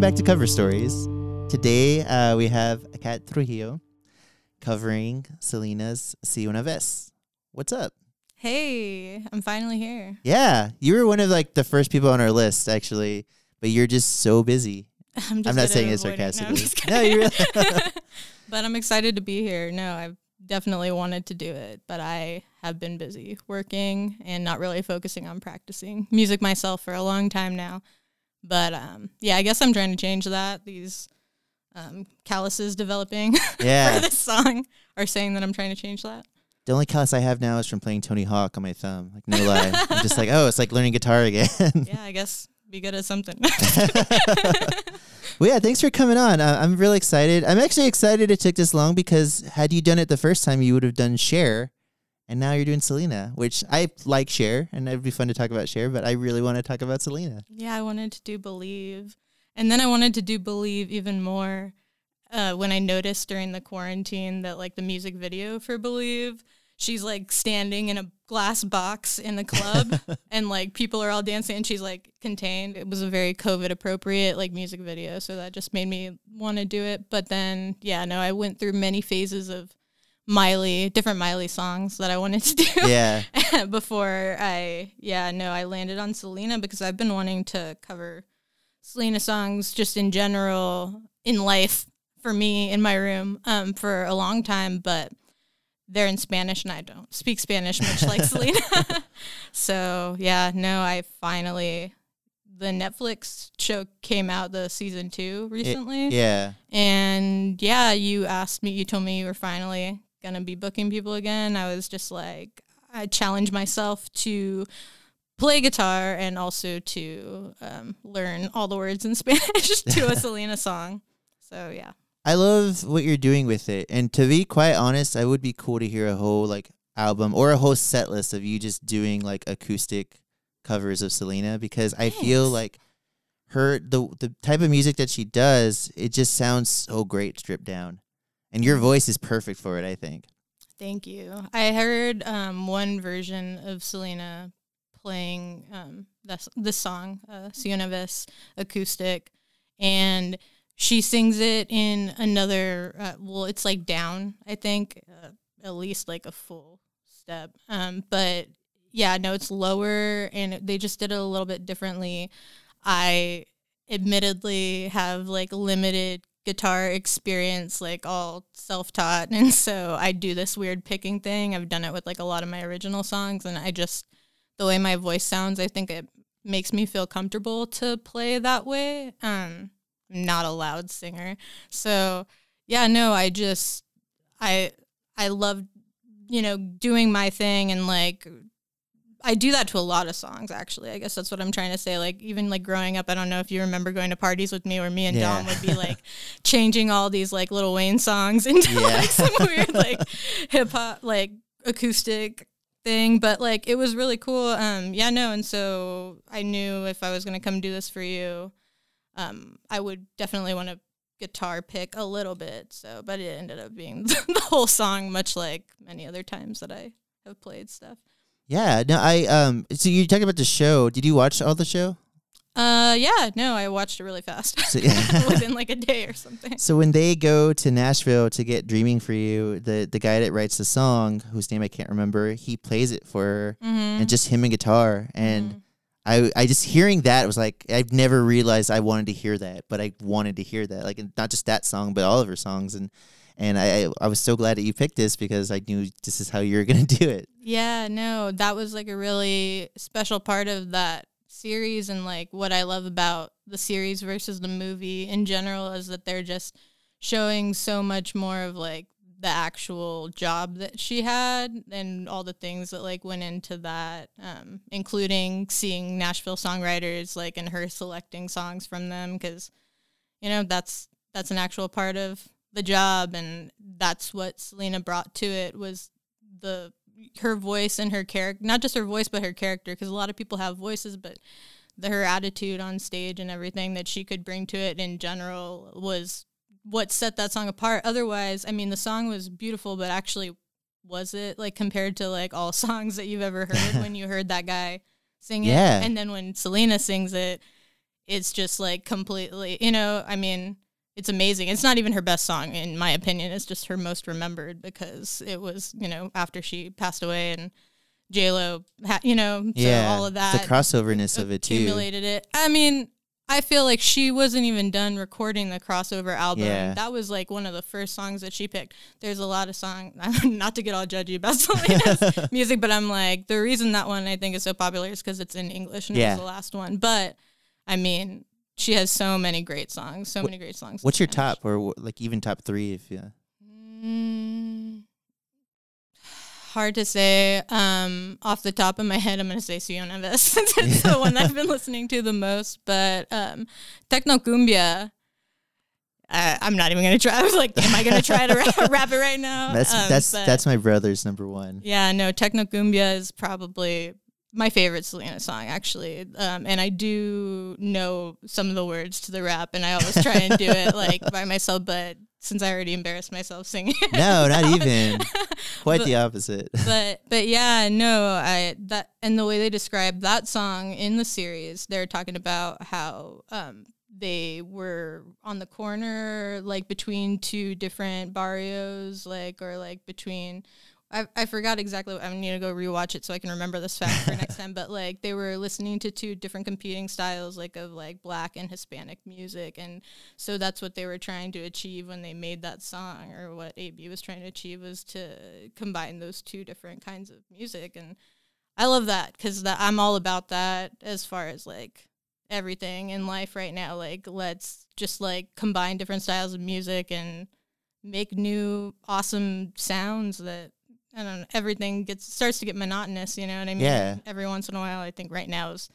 Welcome back to Cover Stories. Today uh, we have Kat Trujillo covering Selena's Si Una Vez. What's up? Hey, I'm finally here. Yeah, you were one of like the first people on our list actually, but you're just so busy. I'm, just I'm not saying it no, sarcastically. No, kidding. you're but I'm excited to be here. No, I've definitely wanted to do it, but I have been busy working and not really focusing on practicing music myself for a long time now. But um, yeah, I guess I'm trying to change that. These um, calluses developing Yeah. for this song are saying that I'm trying to change that. The only callus I have now is from playing Tony Hawk on my thumb. Like no lie, I'm just like, oh, it's like learning guitar again. Yeah, I guess be good at something. well, yeah, thanks for coming on. Uh, I'm really excited. I'm actually excited it took this long because had you done it the first time, you would have done Cher, and now you're doing Selena, which I like Cher, and it'd be fun to talk about Cher, but I really want to talk about Selena. Yeah, I wanted to do Believe. And then I wanted to do Believe even more uh, when I noticed during the quarantine that, like, the music video for Believe, she's like standing in a glass box in the club and, like, people are all dancing and she's like contained. It was a very COVID appropriate, like, music video. So that just made me want to do it. But then, yeah, no, I went through many phases of Miley, different Miley songs that I wanted to do Yeah, before I yeah no I landed on Selena because I've been wanting to cover Selena songs just in general in life for me in my room um, for a long time but they're in Spanish and I don't speak Spanish much like Selena. So yeah no I finally the Netflix show came out the season two recently. yeah. and yeah, you asked me, you told me you were finally going to be booking people again. I was just like, I challenged myself to play guitar and also to um, learn all the words in Spanish to a Selena song. So yeah. I love what you're doing with it, and to be quite honest, I would be cool to hear a whole like album or a whole set list of you just doing like acoustic covers of Selena because I feel like her the the type of music that she does, it just sounds so great stripped down. And your voice is perfect for it, I think. Thank you. I heard um, one version of Selena playing um, this, this song, uh, Si Una Vez acoustic, and she sings it in another, uh, well, it's like down, I think, uh, at least like a full step. Um, but yeah, no, it's lower, and they just did it a little bit differently. I admittedly have like limited guitar experience, like all self taught. And so I do this weird picking thing. I've done it with like a lot of my original songs. And I just, the way my voice sounds, I think it makes me feel comfortable to play that way. Um, I'm not a loud singer. So yeah, no, I just, I, I love, you know, doing my thing and like I do that to a lot of songs actually. I guess that's what I'm trying to say. Like even like growing up, I don't know if you remember going to parties with me where me and Yeah. Dom would be like changing all these like Lil Wayne songs into Yeah. like some weird like hip hop like acoustic thing. But like it was really cool. Um yeah, no, and so I knew if I was gonna come do this for you, um, I would definitely want to guitar pick a little bit. So but it ended up being the whole song, much like many other times that I have played stuff. Yeah, no, I um. So you talking about the show? Did you watch all the show? Uh, yeah, no, I watched it really fast, So- within like a day or something. So when they go to Nashville to get "Dreaming for You," the the guy that writes the song, whose name I can't remember, he plays it for her, Mm-hmm. and just him and guitar. And I I just hearing that was like I've never realized I wanted to hear that, but I wanted to hear that, like not just that song, but all of her songs. And and I I, was so glad that you picked this because I knew this is how you were gonna do it. Yeah, no, that was like a really special part of that series and like what I love about the series versus the movie in general is that they're just showing so much more of like the actual job that she had and all the things that like went into that um, including seeing Nashville songwriters like and her selecting songs from them cuz you know that's that's an actual part of the job and that's what Selena brought to it was the her voice and her character not just her voice but her character because a lot of people have voices but the, her attitude on stage and everything that she could bring to it in general was what set that song apart. Otherwise i mean the song was beautiful but actually was it like compared to like all songs that you've ever heard when you heard that guy sing it? And then when selena sings it it's just like completely, you know, I mean, it's amazing. It's not even her best song in my opinion. It's just her most remembered because it was, you know, after she passed away and J Lo, you know, so yeah, all of that the crossoverness of it too. accumulated it. I mean, I feel like she wasn't even done recording the crossover album. Yeah. That was like one of the first songs that she picked. There's a lot of songs, not to get all judgy about Selena's music, but I'm like, the reason that one I think is so popular is because it's in English and it Yeah. was the last one. But I mean, she has so many great songs, so many great songs. What's your Spanish. top, or like even top three? If yeah, Mm, hard to say. Um, off the top of my head, I'm going to say Sion Ves since it's the one I've been listening to the most. But um, Techno Cumbia, I, I'm not even going to try. I was like, am I going to try to rap, rap it right now? that's Um, that's that's my brother's number one. yeah, no, Techno Cumbia is probably my favorite Selena song, actually. Um, and I do know some of the words to the rap, and I always try and do it like by myself. But since I already embarrassed myself singing, it, No, not even. Quite But- the opposite. but but yeah, no, I that and the way they describe that song in the series, they're talking about how um they were on the corner like between two different barrios, like or like between I, I forgot exactly. what- I need to go rewatch it so I can remember this fact for next time. But like they were listening to two different competing styles, like of like black and Hispanic music, and so that's what they were trying to achieve when they made that song, or what AB was trying to achieve was to combine those two different kinds of music. And I love that because I'm all about that as far as like everything in life right now. Like let's just like combine different styles of music and make new awesome sounds that I don't know, everything gets starts to get monotonous, you know what I mean? Yeah. Every once in a while I think right now is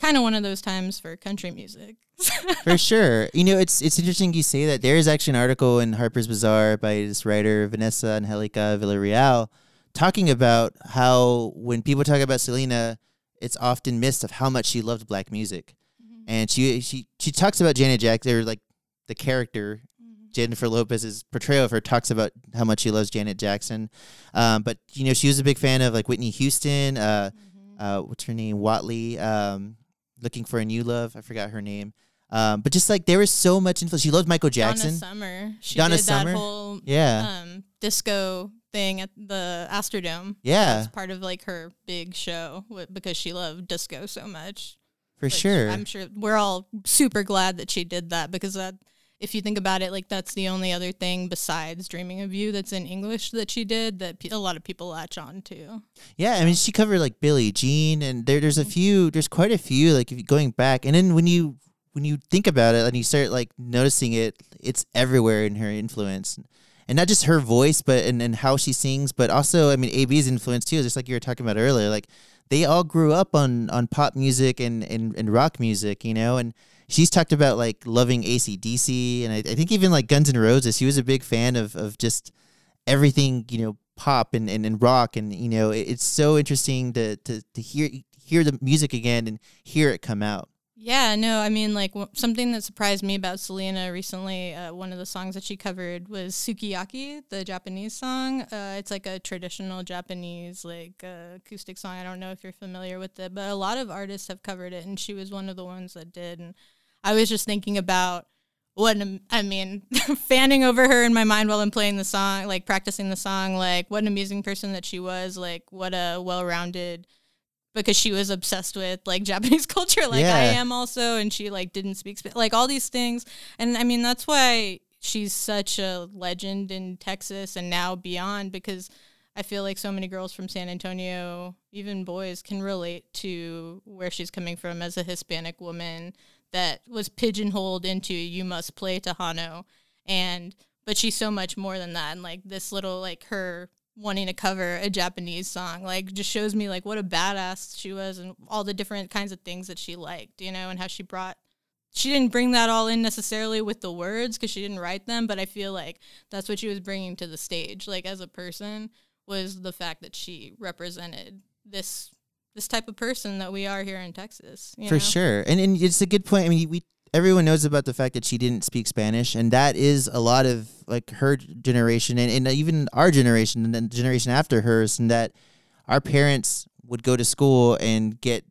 kind of one of those times for country music. For sure. You know, it's it's interesting you say that. There is actually an article in Harper's Bazaar by this writer Vanessa Angelica Villarreal talking about how when people talk about Selena, it's often missed of how much she loved black music. Mm-hmm. And she she she talks about Janet Jackson, or like the character Jennifer Lopez's portrayal of her talks about how much she loves Janet Jackson. Um, but you know, she was a big fan of like Whitney Houston. Uh, uh, what's her name? Watley. Um, looking for a new love. I forgot her name. Um, but just like there was so much influence. She loved Michael Jackson. Donna Summer. She Donna did Summer? that whole Yeah. um, disco thing at the Astrodome. Yeah. That's part of like her big show because she loved disco so much. for which sure. I'm sure we're all super glad that she did that because that if you think about it, like that's the only other thing besides Dreaming of You that's in English that she did that pe- a lot of people latch on to. Yeah, I mean, she covered like Billie Jean, and there, there's a Mm-hmm. few, there's quite a few. Like if you going back, and then when you when you think about it and you start like noticing it, it's everywhere in her influence, and not just her voice, but and, and how she sings, but also I mean AB's influence too. Just like you were talking about earlier, like they all grew up on on pop music and and, and rock music, you know, and. She's talked about like loving ACDC and I, I think even like Guns N' Roses. She was a big fan of, of just everything you know pop and, and, and rock and you know it, it's so interesting to, to to hear hear the music again and hear it come out Yeah, no, I mean, like w- something that surprised me about Selena recently. Uh, one of the songs that she covered was "Sukiyaki," the Japanese song. Uh, it's like a traditional Japanese like uh, acoustic song. I don't know if you're familiar with it, but a lot of artists have covered it, and she was one of the ones that did. And I was just thinking about what I mean, fanning over her in my mind while I'm playing the song, like practicing the song. Like what an amazing person that she was. Like what a well-rounded because she was obsessed with like Japanese culture, like I am also, and she like didn't speak Spa- like all these things, and I mean that's why she's such a legend in Texas and now beyond because I feel like so many girls from San Antonio, even boys, can relate to where she's coming from as a Hispanic woman that was pigeonholed into you must play Tejano, and but she's so much more than that, and like this little like her wanting to cover a Japanese song like just shows me like what a badass she was and all the different kinds of things that she liked, you know, and how she brought she didn't bring that all in necessarily with the words because she didn't write them, but I feel like that's what she was bringing to the stage, like as a person, was the fact that she represented this this type of person that we are here in Texas. You for know? sure and, and it's a good point i mean we everyone knows about the fact that she didn't speak spanish and that is a lot of like her generation and, and even our generation and then the generation after hers and that our parents would go to school and get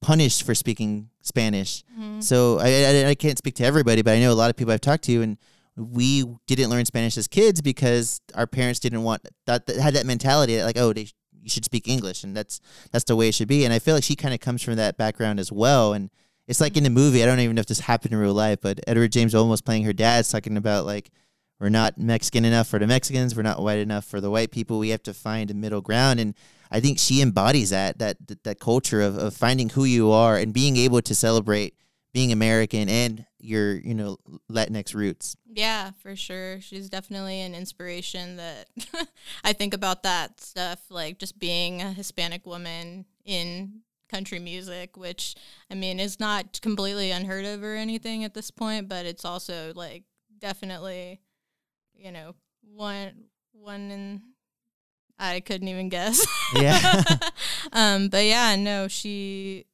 punished for speaking Spanish. Mhm. So I, I I can't speak to everybody, but I know a lot of people I've talked to, and we didn't learn Spanish as kids because our parents didn't want that, that had that mentality that like oh they you should speak English and that's that's the way it should be. And I feel like she kind of comes from that background as well. And it's like in the movie, I don't even know if this happened in real life, but Edward James Olmos playing her dad's talking about like we're not Mexican enough for the Mexicans, we're not white enough for the white people. We have to find a middle ground and I think she embodies that that that, that culture of, of finding who you are and being able to celebrate being American and your you know Latinx roots. Yeah, for sure. She's definitely an inspiration that I think about that stuff, like just being a Hispanic woman in country music, which I mean is not completely unheard of or anything at this point, but it's also like definitely, you know, one one in I couldn't even guess. Yeah. um, but yeah, no, she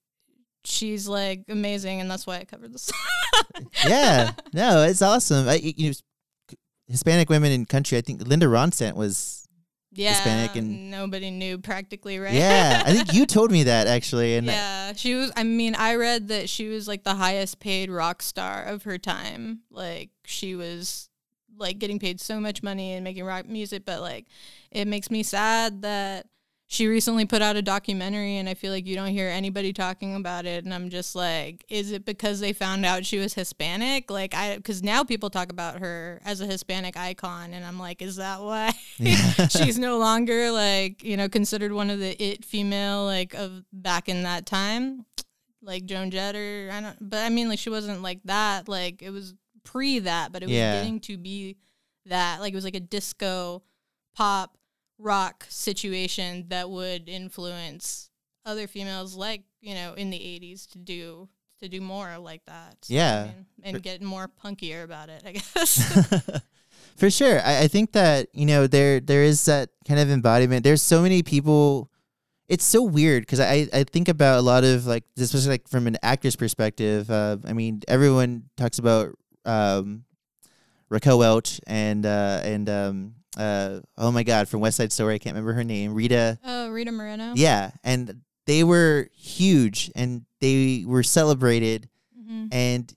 she's like amazing, and that's why I covered this. yeah, no, it's awesome. I, you know, Hispanic women in country. I think Linda Ronstadt was. yeah, Hispanic and- nobody knew practically, right? Yeah, I think you told me that actually, and yeah, she was. I mean, I read that she was like the highest paid rock star of her time. Like she was like getting paid so much money and making rock music, but like it makes me sad that she recently put out a documentary and I feel like you don't hear anybody talking about it. And I'm just like is it because they found out she was Hispanic? Like I cuz now people talk about her as a Hispanic icon and I'm like is that why? Yeah. she's no longer like you know considered one of the it female like of back in that time. Like Joan Jett or I don't but I mean like she wasn't like that. Like it was pre that but it was Yeah. getting to be that. Like it was like a disco pop rock situation that would influence other females like you know in the 80s to do to do more like that So, I Yeah. mean, and get more punkier about it i guess For sure, I, I think that you know there there is that kind of embodiment. There's so many people. It's so weird because I I think about a lot of like this, especially like from an actor's perspective. Uh, I mean, everyone talks about um, Raquel Welch and uh, and um, uh, oh my god from West Side Story. I can't remember her name. Rita. oh rita moreno Yeah, and they were huge and they were celebrated hmm and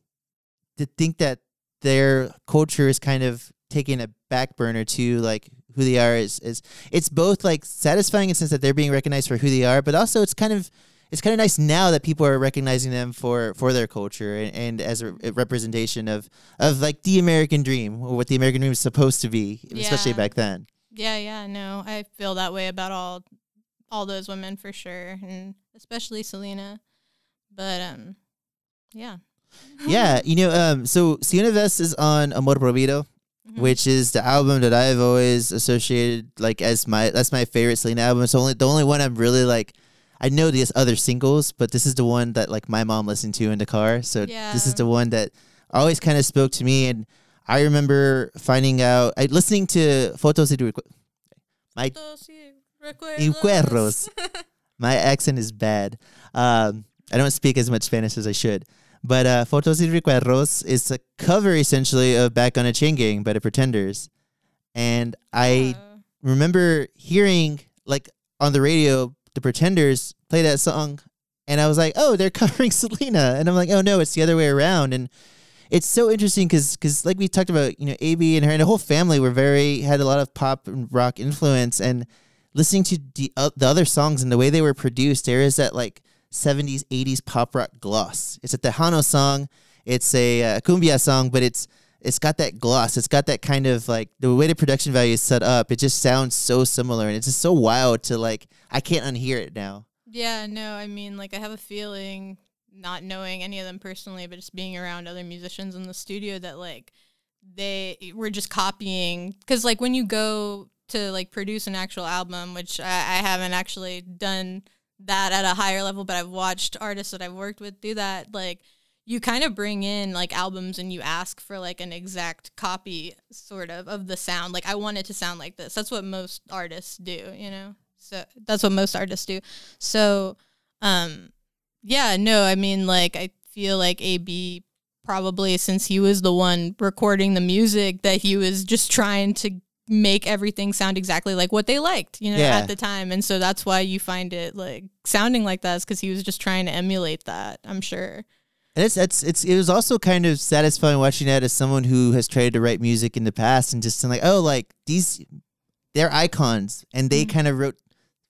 to think that their culture is kind of taking a back burner to like who they are is, is it's both like satisfying in the sense that they're being recognized for who they are but also it's kind of it's kind of nice now that people are recognizing them for for their culture and, and as a, a representation of of like the american dream or what the american dream is supposed to be especially back then Yeah, yeah, no, I feel that way about all all those women for sure, and especially Selena. But um, yeah, yeah you know um so Si Una Vez is on amor prohibido Mhm. which is the album that I've always associated like as my that's my favorite Selena album. It's only the only one I'm really like. I know these other singles, but this is the one that like my mom listened to in the car. So this is the one that always kind of spoke to me. And I remember finding out, I listening to Fotos y Recu- my Dos y Recuerdos. my accent is bad. Um, I don't speak as much Spanish as I should. But uh, Fotos y Recuerdos is a cover essentially of Back on a Chain Gang by the Pretenders. And I Uh, remember hearing like on the radio the Pretenders play that song, and I was like, "Oh, they're covering Selena," and I'm like, "Oh no, it's the other way around." And it's so interesting because because like we talked about, you know, AB and her and the whole family were very had a lot of pop and rock influence, and listening to the uh, the other songs and the way they were produced, there is that like 70s 80s pop rock gloss. It's a Tejano song, it's a uh, cumbia song, but it's it's got that gloss. It's got that kind of like the way the production value is set up. It just sounds so similar, and it's just so wild to like I can't unhear it now. yeah, no, I mean, like I have a feeling, not knowing any of them personally, but just being around other musicians in the studio that like they were just copying. Because like when you go to like produce an actual album, which I, I haven't actually done that at a higher level, but I've watched artists that I've worked with do that. Like you kind of bring in like albums and you ask for like an exact copy sort of of the sound. Like I want it to sound like this. That's what most artists do, you know. So that's what most artists do. So um yeah, no, I mean like I feel like AB probably since he was the one recording the music that he was just trying to make everything sound exactly like what they liked, you know, Yeah. at the time. And so that's why you find it like sounding like that is because he was just trying to emulate that, I'm sure. And it's, it's it's it was also kind of satisfying watching that as someone who has tried to write music in the past and just like oh like these they're icons and they Mhm. kind of wrote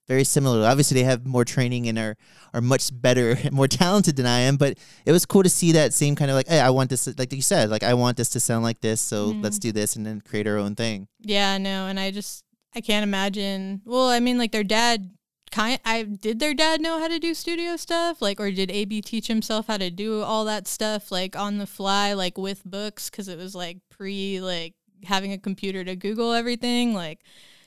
very similar. Obviously they have more training and are are much better more talented than I am, but it was cool to see that same kind of like hey I want this like you said like I want this to sound like this so Mhm. let's do this and then create our own thing. Yeah, no, and I just I can't imagine. Well, I mean, like their dad kind. I did their dad know how to do studio stuff, like, or did AB teach himself how to do all that stuff, like on the fly, like with books, because it was like pre like having a computer to Google everything, like.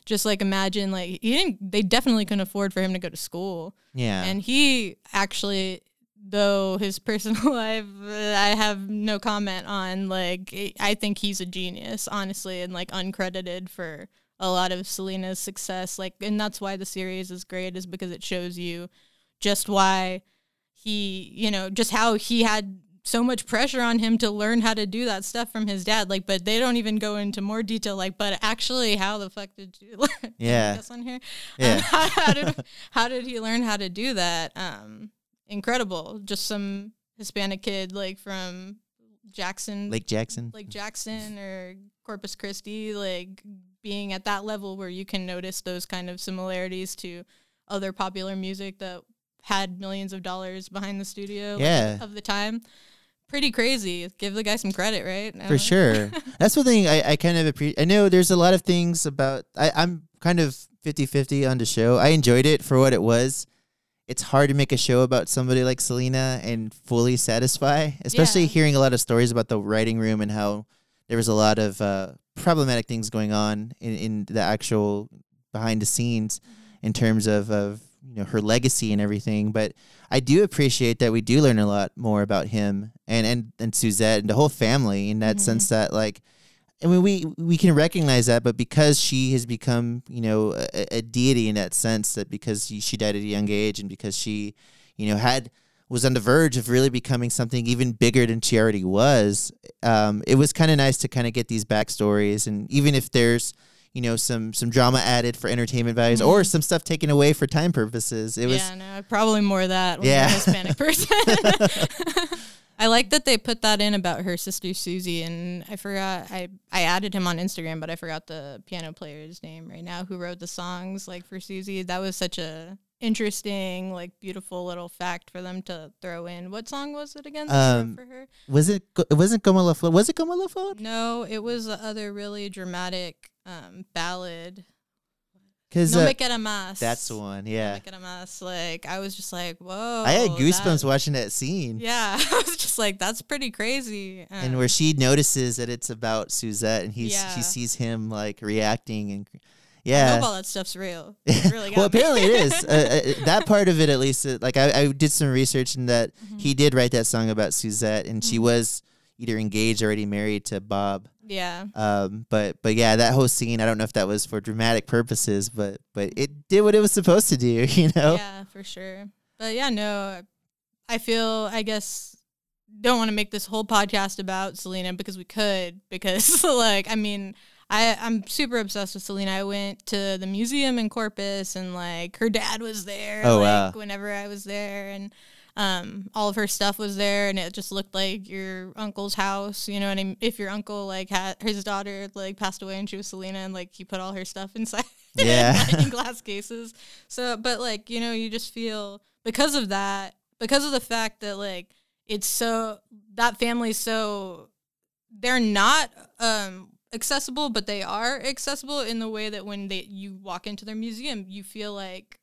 Just like imagine, like he didn't. They definitely couldn't afford for him to go to school. Yeah. And he actually, though his personal life, uh, I have no comment on. Like, I think he's a genius, honestly, and like uncredited for a lot of Selena's success. Like, and that's why the series is great, is because it shows you just why he, you know, just how he had so much pressure on him to learn how to do that stuff from his dad. Like, but they don't even go into more detail. Like, but actually, how the fuck did you learn? Yeah. guess on here. Yeah. Um, how, how did how did he learn how to do that? Um, incredible. Just some Hispanic kid like from Jackson, Lake Jackson. like Jackson or Corpus Christi, like being at that level where you can notice those kind of similarities to other popular music that had millions of dollars behind the studio Yeah. of the time. Pretty crazy. Give the guy some credit, right? I For sure. That's one thing I, I kind of appreciate. I know there's a lot of things about, I, I'm kind of 50 50 on the show. I enjoyed it for what it was. It's hard to make a show about somebody like Selena and fully satisfy, especially Yeah. hearing a lot of stories about the writing room and how there was a lot of uh, problematic things going on in, in the actual behind the scenes in terms of, of you know her legacy and everything. But I do appreciate that we do learn a lot more about him and and and Suzette and the whole family in that Mhm. sense that like. I mean, we we can recognize that, but because she has become, you know, a, a deity in that sense, that because she, died at a young age, and because she, you know, had was on the verge of really becoming something even bigger than she already was, um, it was kind of nice to kind of get these backstories, and even if there's, you know, some some drama added for entertainment values, or Mhm. some stuff taken away for time purposes, it was yeah, no, probably more of that Yeah. Hispanic person. I like that they put that in about her sister Susie, and I forgot I I added him on Instagram, but I forgot the piano player's name right now who wrote the songs like for Susie. That was such a interesting, like beautiful little fact for them to throw in. What song was it again? that they wrote Um, for her? was it it wasn't Como La Flor? Was it Como La Flor? No, it was the other really dramatic um, ballad. Because No uh, me queda más. that's the one. No Yeah, me queda más. Like I was just like, whoa. I had goosebumps that- watching that scene. Yeah, I was just like, that's pretty crazy. and Um, where she notices that it's about Suzette, and he's Yeah. she sees him like reacting, and Yeah, I hope all that stuff's real. Really well, apparently it is. Uh, uh, that part of it, at least, uh, like I, I did some research, and that Mm-hmm. he did write that song about Suzette, and she Mhm. was either engaged or already married to Bob. yeah, Um, but but yeah, that whole scene, I don't know if that was for dramatic purposes, but but it did what it was supposed to do, you know. yeah, for sure. But yeah, no, I feel I guess don't want to make this whole podcast about Selena because we could because like I mean I I'm super obsessed with Selena. I went to the museum in Corpus and like her dad was there. Oh, like, wow. Whenever I was there and. Um, all of her stuff was there, and it just looked like your uncle's house. You know, and if your uncle like had his daughter like passed away and she was Selena, and like he put all her stuff inside, Yeah. in glass cases. So, but like, you know, you just feel because of that, because of the fact that like it's so that family's so they're not um accessible, but they are accessible in the way that when they you walk into their museum, you feel like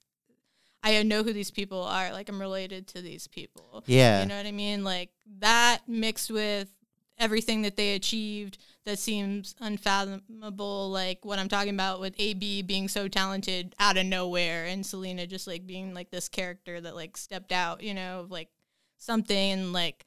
I know who these people are. Like I'm related to these people. Yeah. You know what I mean? Like that mixed with everything that they achieved that seems unfathomable, like what I'm talking about with AB being so talented out of nowhere and Selena just like being like this character that like stepped out, you know, of like something and like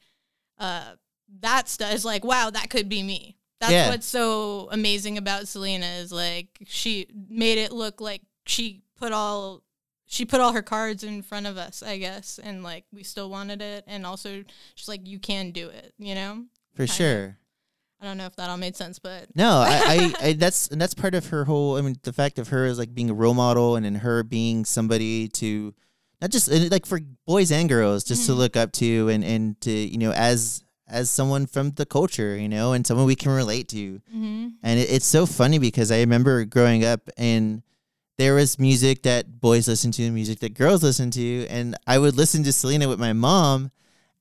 uh that stuff is like, wow, that could be me. That's Yeah. what's so amazing about Selena is like she made it look like she put all she put all her cards in front of us, I guess, and like we still wanted it, and also she's like, you can do it, you know. for kinda. sure. I don't know if that all made sense, but No, I, I, I that's and that's part of her whole. I mean, the fact of her as like being a role model, and then her being somebody to not just like for boys and girls, just to Mhm. look up to, and and to you know as as someone from the culture, you know, and someone we can relate to. hmm And it, it's so funny because I remember growing up and there was music that boys listened to and music that girls listened to. And I would listen to Selena with my mom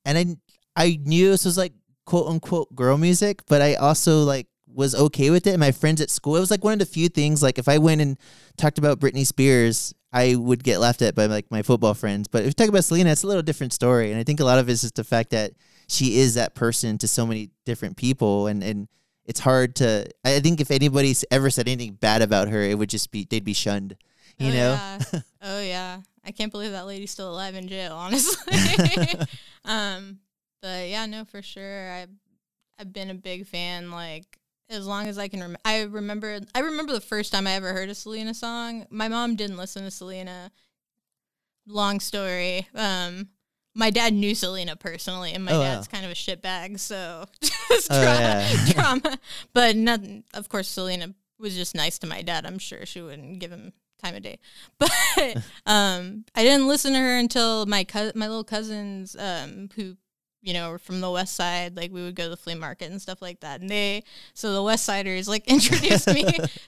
and I, I knew this was like quote unquote girl music, but I also like was okay with it. And my friends at school, it was like one of the few things, like if I went and talked about Britney Spears, I would get laughed at by like my football friends. But if you talk about Selena, it's a little different story. And I think a lot of it is just the fact that she is that person to so many different people and, and it's hard to I think if anybody's ever said anything bad about her, it would just be they'd be shunned. You oh, know? Yeah. oh yeah. I can't believe that lady's still alive in jail, honestly. um, but yeah, no, for sure. I've I've been a big fan. Like as long as I can remember, I remember. I remember the first time I ever heard a Selena song. My mom didn't listen to Selena. Long story. Um, my dad knew Selena personally, and my Oh, wow. dad's kind of a shitbag, so just Oh, drama, yeah. drama. But nothing. Of course, Selena was just nice to my dad. I'm sure she wouldn't give him time of day. But um, I didn't listen to her until my co- my little cousins, um, who you know were from the West Side. Like we would go to the flea market and stuff like that. And they so the West Siders like introduced me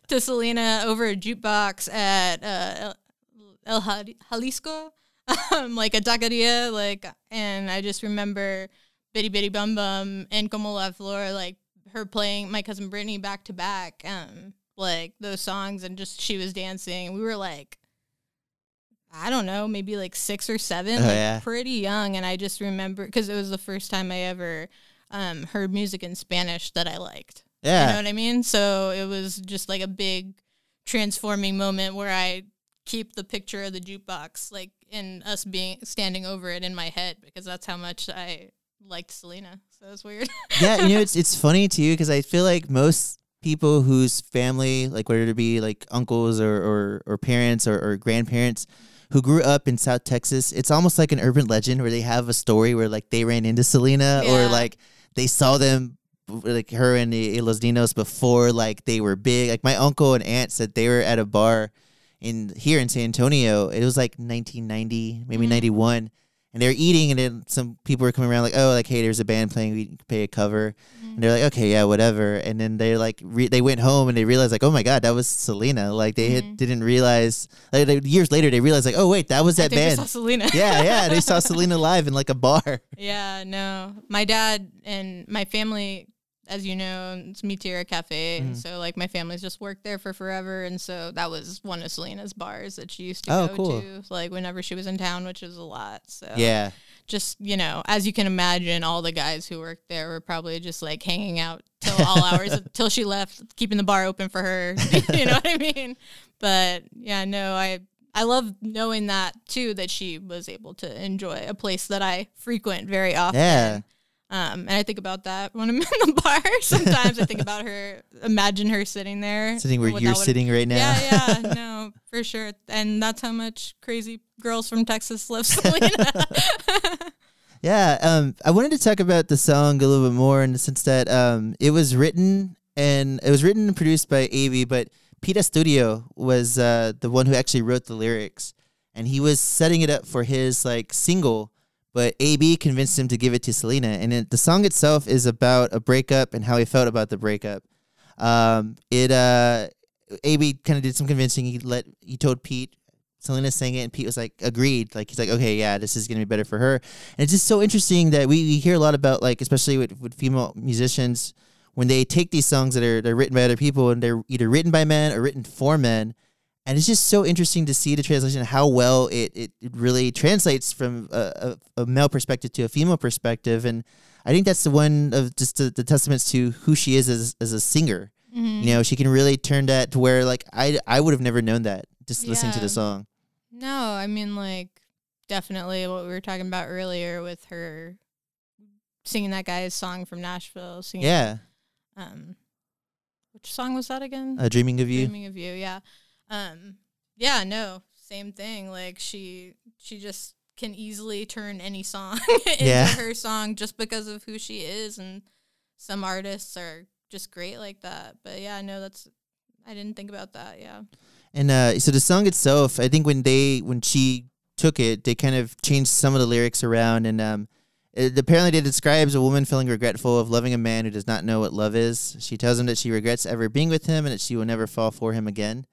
to Selena over a jukebox at uh, El Jal- Jalisco, um, like a taqueria, like, and I just remember Bidi Bidi Bom Bom and Como La Flor, like her playing my cousin Brittany back to back, um, like those songs, and just she was dancing. We were like, I don't know, maybe like six or seven, Oh, like yeah. pretty young, and I just remember because it was the first time I ever um, heard music in Spanish that I liked. You know what I mean? So it was just like a big transforming moment where I keep the picture of the jukebox, like in us being standing over it in my head because that's how much I liked Selena. So it's weird. yeah, you know, it's it's funny too because I feel like most people whose family, like whether it be like uncles or or, or parents or, or grandparents who grew up in South Texas, it's almost like an urban legend where they have a story where like they ran into Selena or like they saw them like her and the Los Dinos before like they were big. Like my uncle and aunt said they were at a bar in here in San Antonio. It was like 1990, maybe Mhm. 91. And they were eating, and then some people were coming around like, "Oh, like hey, there's a band playing. We can pay a cover." And they're like, "Okay, yeah, whatever." And then they like re- they went home and they realized like, "Oh my god, that was Selena." Like they had, Mhm. didn't realize. Like they- years later, they realized like, "Oh wait, that was that band." saw Selena. yeah, yeah, they saw Selena live in like a bar. Yeah, no. My dad and my family, as you know, it's Mi Tierra Cafe. Mhm. And so, like, my family's just worked there for forever. And so that was one of Selena's bars that she used to Oh, go cool. to, like, whenever she was in town, which is a lot. So, Yeah, just, you know, as you can imagine, all the guys who worked there were probably just like hanging out till all hours until she left, keeping the bar open for her. you know what I mean? But yeah, no, I. I love knowing that too, that she was able to enjoy a place that I frequent very often. Yeah. Um, and I think about that when I'm in the bar. Sometimes I think about her, imagine her sitting there. sitting where you're sitting right now. Yeah, yeah, no, for sure. And that's how much crazy girls from Texas love Selena. Yeah, um, I wanted to talk about the song a little bit more in the sense that um, it was written and it was written and produced by AB, but Pete Astudillo was uh, the one who actually wrote the lyrics, and he was setting it up for his like single, but AB convinced him to give it to Selena, and it, the song itself is about a breakup and how he felt about the breakup. Um, it uh, AB kind of did some convincing. He let he told Pete. Selena sang it, and Pete was like, agreed. Like he's like, okay, yeah, this is gonna be better for her. And it's just so interesting that we, we hear a lot about like especially with, with female musicians when they take these songs that are they're written by other people and they're either written by men or written for men. And it's just so interesting to see the translation, how well it, it, it really translates from a, a, a male perspective to a female perspective. And I think that's the one of just the, the testaments to who she is as, as a singer. Mhm. You know, she can really turn that to where like I, I would have never known that just listening to the song. No, I mean like definitely what we were talking about earlier with her singing that guy's song from Nashville. Singing, Yeah. Um, which song was that again? Uh, Dreaming of You. Dreaming of you. Yeah. Um. Yeah. No. Same thing. Like she, she just can easily turn any song into Yeah. her song just because of who she is, and some artists are just great like that. But yeah, no, that's I didn't think about that. Yeah. And uh, so the song itself, I think when they when she took it, they kind of changed some of the lyrics around, and um, it, apparently it describes a woman feeling regretful of loving a man who does not know what love is. She tells him that she regrets ever being with him and that she will never fall for him again.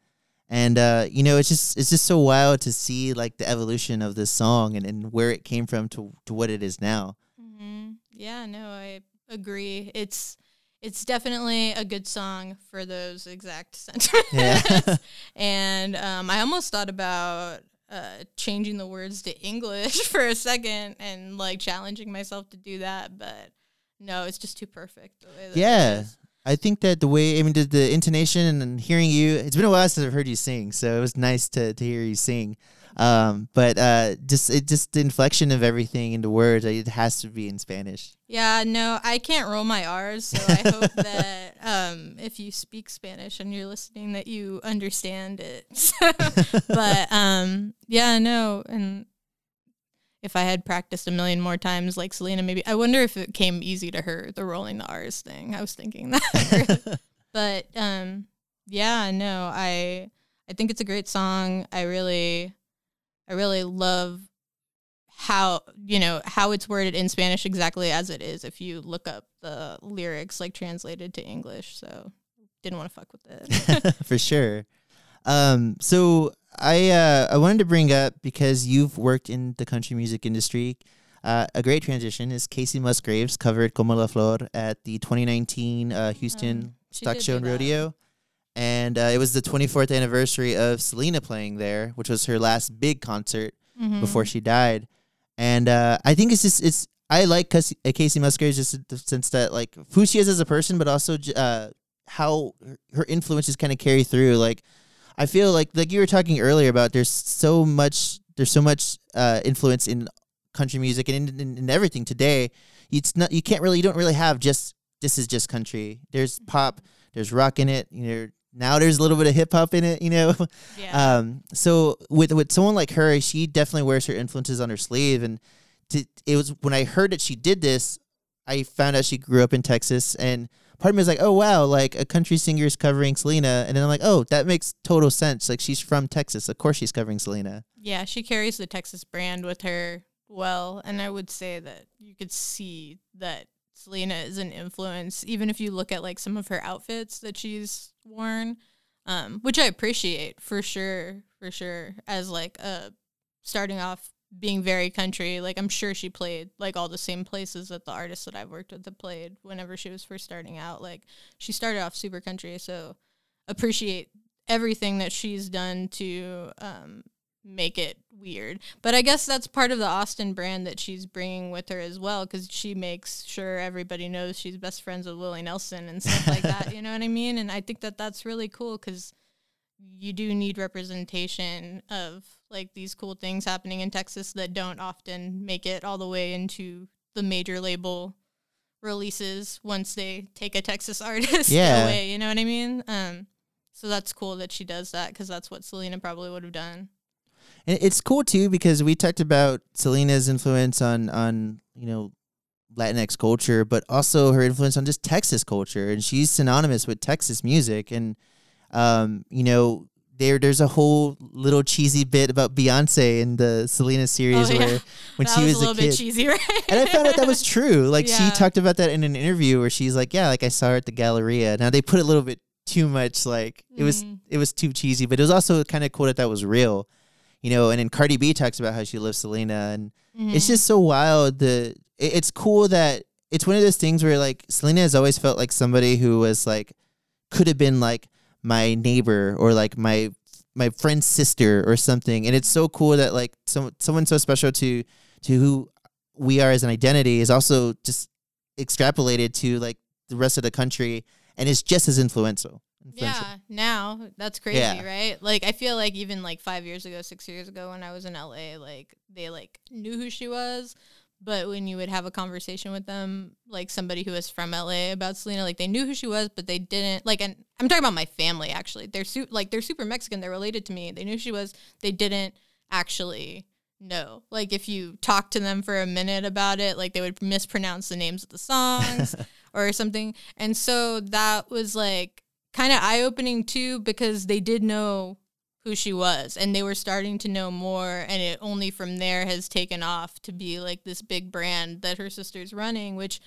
And uh, you know, it's just it's just so wild to see like the evolution of this song and, and where it came from to to what it is now. Mm-hmm. Yeah, no, I agree. It's it's definitely a good song for those exact sentiments. Yeah. and um, I almost thought about uh, changing the words to English for a second and like challenging myself to do that, but no, it's just too perfect. yeah. I think that the way I mean the, the intonation and hearing you it's been a while since I've heard you sing, so it was nice to, to hear you sing. Um, but uh, just it just the inflection of everything into words, it has to be in Spanish. Yeah, no, I can't roll my R's, so I hope that um, if you speak Spanish and you're listening, that you understand it. but um, yeah, no, and if I had practiced a million more times like Selena, maybe I wonder if it came easy to her the rolling the R's thing. I was thinking that, but um, yeah, no, I I think it's a great song. I really I really love how you know how it's worded in Spanish exactly as it is if you look up the lyrics like translated to English. So didn't want to fuck with it. For sure. Um, so I uh, I wanted to bring up because you've worked in the country music industry. Uh, a great transition is Kacey Musgraves covered Como la Flor at the 2019 uh, Houston um, Stock Show and Rodeo and uh, it was the 24th anniversary of Selena playing there, which was her last big concert mm-hmm. before she died. And uh, I think it's just it's I like Kacey, uh, Musgraves just in the sense that like who she is as a person, but also uh, how her influences kind of carry through. Like I feel like like you were talking earlier about there's so much there's so much uh, influence in country music and in, in, in everything today. It's not you can't really you don't really have just this is just country. There's pop, there's rock in it. You know, now there's a little bit of hip hop in it, you know. Yeah. Um, so with with someone like her, she definitely wears her influences on her sleeve, and to, it was when I heard that she did this, I found out she grew up in Texas, and part of me was like, oh wow, like a country singer is covering Selena, and then I'm like, oh, that makes total sense. Like she's from Texas, of course she's covering Selena. Yeah, she carries the Texas brand with her well, and I would say that you could see that Selena is an influence, even if you look at like some of her outfits that she's worn, um, which I appreciate for sure, for sure. As like a starting off being very country, like I'm sure she played like all the same places that the artists that I've worked with have played whenever she was first starting out. Like she started off super country, so appreciate everything that she's done to um, make it weird. But I guess that's part of the Austin brand that she's bringing with her as well, because she makes sure everybody knows she's best friends with Willie Nelson and stuff like that. You know what I mean? And I think that that's really cool because you do need representation of like these cool things happening in Texas that don't often make it all the way into the major label releases once they take a Texas artist yeah. away. You know what I mean? Um, so that's cool that she does that because that's what Selena probably would have done. And it's cool too because we talked about Selena's influence on on you know Latinx culture, but also her influence on just Texas culture, and she's synonymous with Texas music. And um, you know, there there's a whole little cheesy bit about Beyonce in the Selena series oh, yeah. where when that she was, was a, a kid, cheesy, right? and I found out that was true. Like yeah. she talked about that in an interview where she's like, "Yeah, like I saw her at the Galleria." Now they put a little bit too much, like mm. it was mm. it was too cheesy, but it was also kind of cool that that was real you know, and then Cardi B talks about how she loves Selena, and mm-hmm. it's just so wild. The it, it's cool that it's one of those things where like Selena has always felt like somebody who was like could have been like my neighbor or like my my friend's sister or something, and it's so cool that like some someone so special to to who we are as an identity is also just extrapolated to like the rest of the country and is just as influential. Yeah, now that's crazy, yeah. right? Like I feel like even like 5 years ago, 6 years ago when I was in LA, like they like knew who she was, but when you would have a conversation with them, like somebody who was from LA about Selena, like they knew who she was, but they didn't like and I'm talking about my family actually. They're su- like they're super Mexican, they're related to me. They knew who she was, they didn't actually know. Like if you talk to them for a minute about it, like they would mispronounce the names of the songs or something. And so that was like kind of eye opening too because they did know who she was and they were starting to know more and it only from there has taken off to be like this big brand that her sister's running which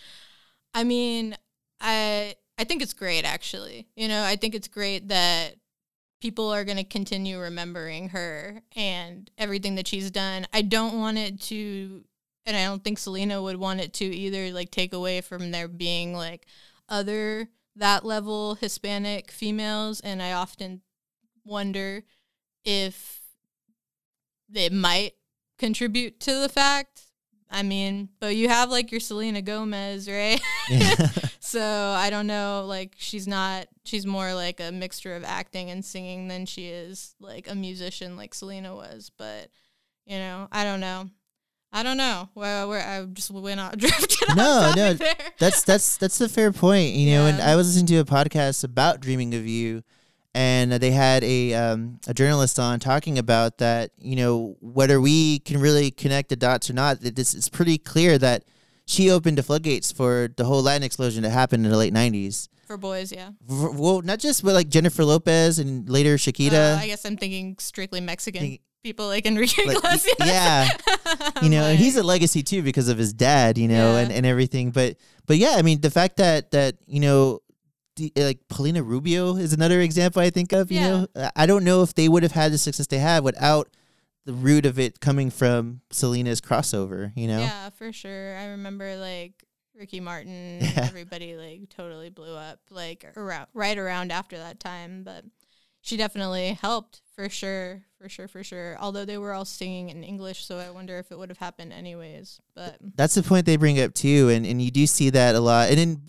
I mean I I think it's great actually. You know, I think it's great that people are going to continue remembering her and everything that she's done. I don't want it to, and I don't think Selena would want it to either, like take away from there being like other that level Hispanic females. And I often wonder if it might contribute to the fact I mean, but you have like your Selena Gomez, right? Yeah. so I don't know. Like she's not. She's more like a mixture of acting and singing than she is like a musician, like Selena was. But you know, I don't know. I don't know. Well, where I just went out drifted. No, no, there. that's that's that's a fair point. You know, and I was listening to a podcast about dreaming of you and they had a um, a journalist on talking about that. You know, whether we can really connect the dots or not, it's it's pretty clear that she opened the floodgates for the whole Latin explosion that happened in the late '90s. For boys, yeah. For, well, not just but like Jennifer Lopez and later Shakira. Uh, I guess I'm thinking strictly Mexican. people like Enrique like, Iglesias. Yeah. you know, like, and he's a legacy too because of his dad, you know, yeah. and, and everything. But but yeah, I mean the fact that that, you know, like Paulina Rubio is another example I think of. You yeah. know, I don't know if they would have had the success they had without the root of it coming from Selena's crossover. You know. Yeah, for sure. I remember like Ricky Martin. Yeah. Everybody like totally blew up like around right around after that time, but she definitely helped for sure, for sure, for sure. Although they were all singing in English, so I wonder if it would have happened anyways. But that's the point they bring up too, and and you do see that a lot. And then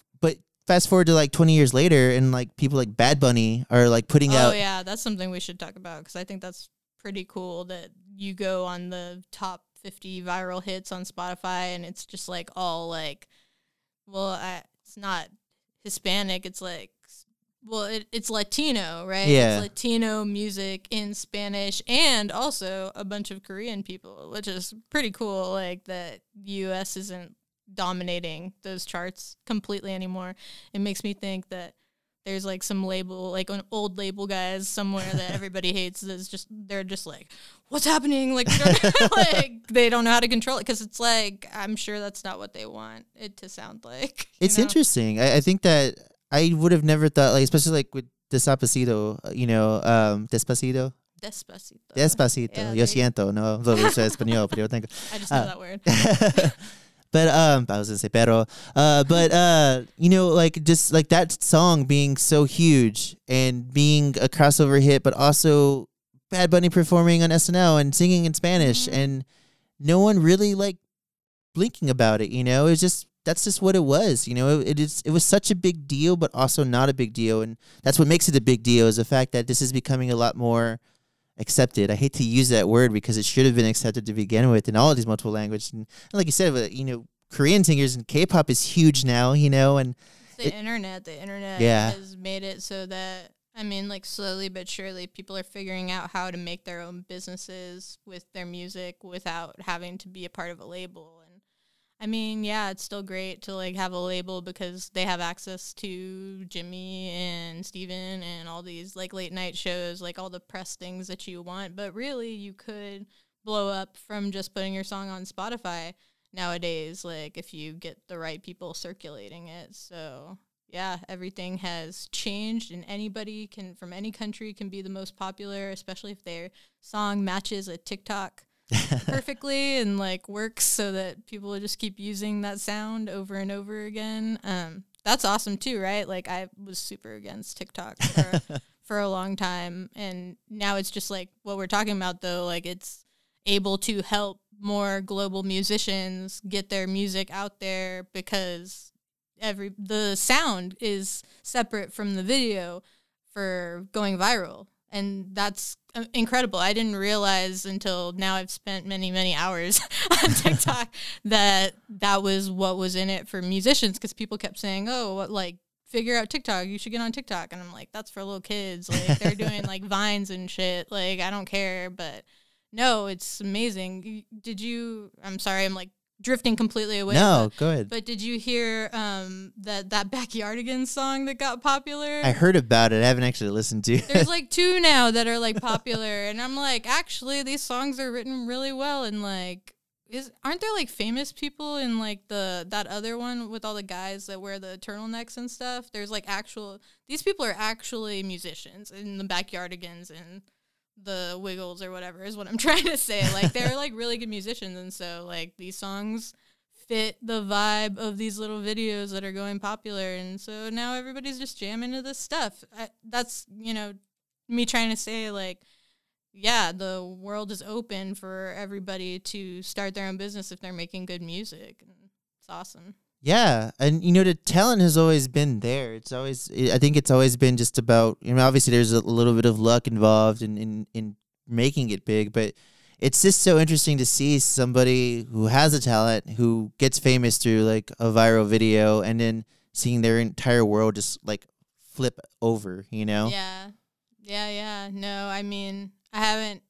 fast forward to like 20 years later and like people like Bad Bunny are like putting oh, out Oh yeah, that's something we should talk about cuz I think that's pretty cool that you go on the top 50 viral hits on Spotify and it's just like all like well, I, it's not Hispanic, it's like well, it, it's Latino, right? Yeah. It's Latino music in Spanish and also a bunch of Korean people, which is pretty cool. Like that the U.S. isn't dominating those charts completely anymore. It makes me think that there's like some label, like an old label guys somewhere that everybody hates. Is just they're just like, what's happening? Like, like they don't know how to control it because it's like I'm sure that's not what they want it to sound like. It's know? interesting. I, I think that I would have never thought, like, especially like with Despacito, you know, um, Despacito. Despacito. Despacito. Yeah, Yo siento, no lo español, pero yo tengo. I just know uh, that word. But um, I was gonna say pero. Uh, but uh, you know, like just like that song being so huge and being a crossover hit, but also Bad Bunny performing on SNL and singing in Spanish, mm-hmm. and no one really like blinking about it. You know, it was just that's just what it was. You know, it, it is it was such a big deal, but also not a big deal, and that's what makes it a big deal is the fact that this is becoming a lot more accepted. I hate to use that word because it should have been accepted to begin with in all of these multiple languages. And, and like you said, you know, Korean singers and K-pop is huge now. You know, and the it, internet. The internet yeah. has made it so that I mean, like slowly but surely, people are figuring out how to make their own businesses with their music without having to be a part of a label. I mean, yeah, it's still great to like have a label because they have access to Jimmy and Steven and all these like late night shows, like all the press things that you want. But really, you could blow up from just putting your song on Spotify nowadays, like if you get the right people circulating it. So, yeah, everything has changed, and anybody can from any country can be the most popular, especially if their song matches a TikTok perfectly and like works so that people just keep using that sound over and over again. Um, that's awesome too, right? Like I was super against TikTok for, for a long time, and now it's just like what we're talking about though. Like it's able to help more global musicians get their music out there because every the sound is separate from the video for going viral and that's uh, incredible. I didn't realize until now I've spent many many hours on TikTok that that was what was in it for musicians because people kept saying, "Oh, what like figure out TikTok. You should get on TikTok." And I'm like, "That's for little kids. Like they're doing like vines and shit. Like I don't care." But no, it's amazing. Did you? I'm sorry, I'm like drifting completely away. no, but, go ahead. but did you hear um that that Backyardigans song that got popular? I heard about it. I haven't actually listened to. There's like two now that are like popular, and I'm like, actually, these songs are written really well, and like, is aren't there like famous people in like the that other one with all the guys that wear the turtlenecks and stuff? There's like actual these people are actually musicians in the Backyardigans and the Wiggles or whatever is what I'm trying to say. Like they're like really good musicians, and so like these songs fit the vibe of these little videos that are going popular and so now everybody's just jamming to this stuff I, that's you know me trying to say like yeah the world is open for everybody to start their own business if they're making good music and it's awesome Yeah, and you know the talent has always been there. It's always I think it's always been just about you know obviously there's a little bit of luck involved in in, in making it big, but it's just so interesting to see somebody who has a talent who gets famous through like a viral video and then seeing their entire world just like flip over, you know? yeah yeah yeah no i mean i haven't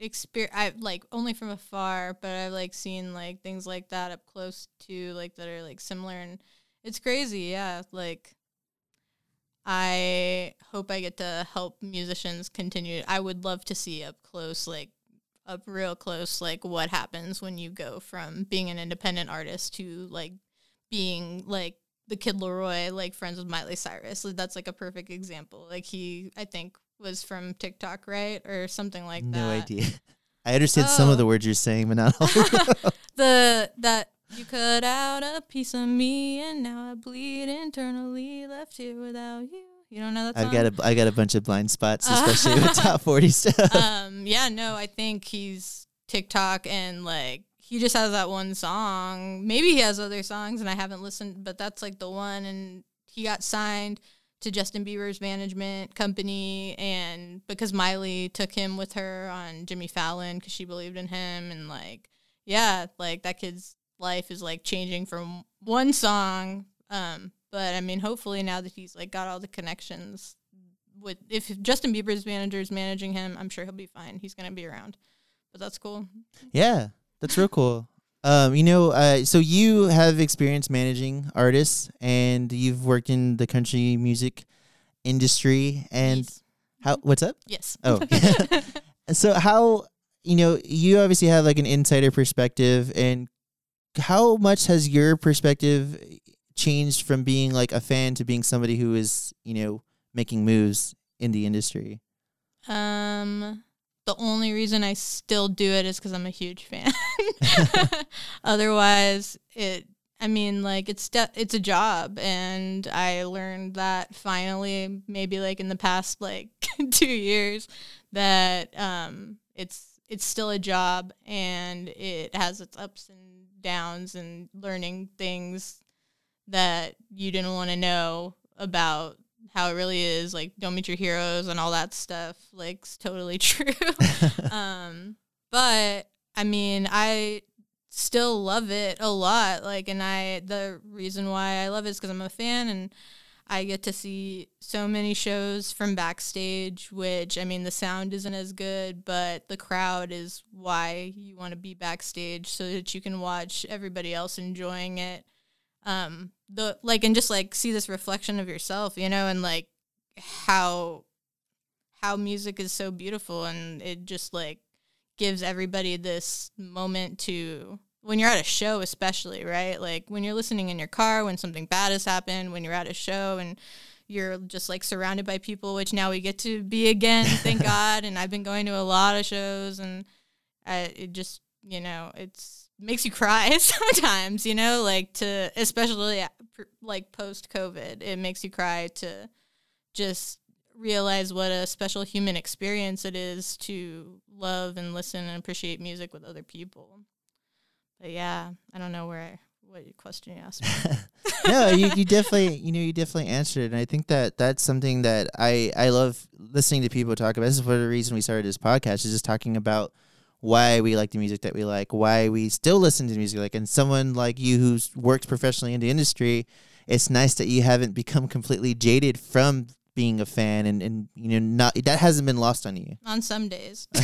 exper i like only from afar but i've like seen like things like that up close too like that are like similar and it's crazy yeah like i hope i get to help musicians continue i would love to see up close like up real close like what happens when you go from being an independent artist to like being like the kid LAROI, like friends with Miley Cyrus. That's like a perfect example. Like he, I think, was from TikTok, right, or something like that. no idea. I understand some of the Oh. words you're saying, but not all. the that you cut out a piece of me, and now I bleed internally, left here without you. You don't know that song? I've got a I got a bunch of blind spots, Uh, especially with top forty stuff. um, yeah, no, I think he's TikTok and like he just has that one song. Maybe he has other songs and I haven't listened, but that's like the one. And he got signed to Justin Bieber's management company, and because Miley took him with her on Jimmy Fallon because she believed in him, and like, yeah, like that kid's life is like changing from one song. Um, but I mean, hopefully now that he's like got all the connections with if Justin Bieber's manager is managing him, I'm sure he'll be fine. He's gonna be around. But that's cool. Yeah, that's real cool. Um, you know, uh, so you have experience managing artists, and you've worked in the country music industry. And yes. how? What's up? yes. Oh, so how? You know, you obviously have like an insider perspective, and how much has your perspective changed from being like a fan to being somebody who is, you know, making moves in the industry? Um, the only reason I still do it is because I'm a huge fan. Otherwise, it. I mean, like it's de- it's a job, and I learned that finally, maybe like in the past like two years, that um, it's it's still a job, and it has its ups and downs, and learning things that you didn't want to know about how it really is like don't meet your heroes and all that stuff. Like totally true. Um but i mean i still love it a lot. Like and i the reason why i love it is because i'm a fan and i get to see so many shows from backstage which i mean the sound isn't as good but the crowd is why you want to be backstage so that you can watch everybody else enjoying it. Um the like and just like see this reflection of yourself you know and like how how music is so beautiful and it just like gives everybody this moment to when you're at a show especially right? Like when you're listening in your car when something bad has happened when you're at a show and you're just like surrounded by people which now we get to be again thank god and i've been going to a lot of shows and I, it just you know it's makes you cry sometimes you know like to especially like post covid it makes you cry to just realize what a special human experience it is to love and listen and appreciate music with other people but yeah i don't know where I, what question you asked no, you, you definitely you know you definitely answered it, and I think that that's something that I I love listening to people talk about. This is for the reason we started this podcast is just talking about why we like the music that we like, why we still listen to music. Like, and someone like you who works professionally in the industry. It's nice that you haven't become completely jaded from being a fan and, and you know not that hasn't been lost on you. On some days.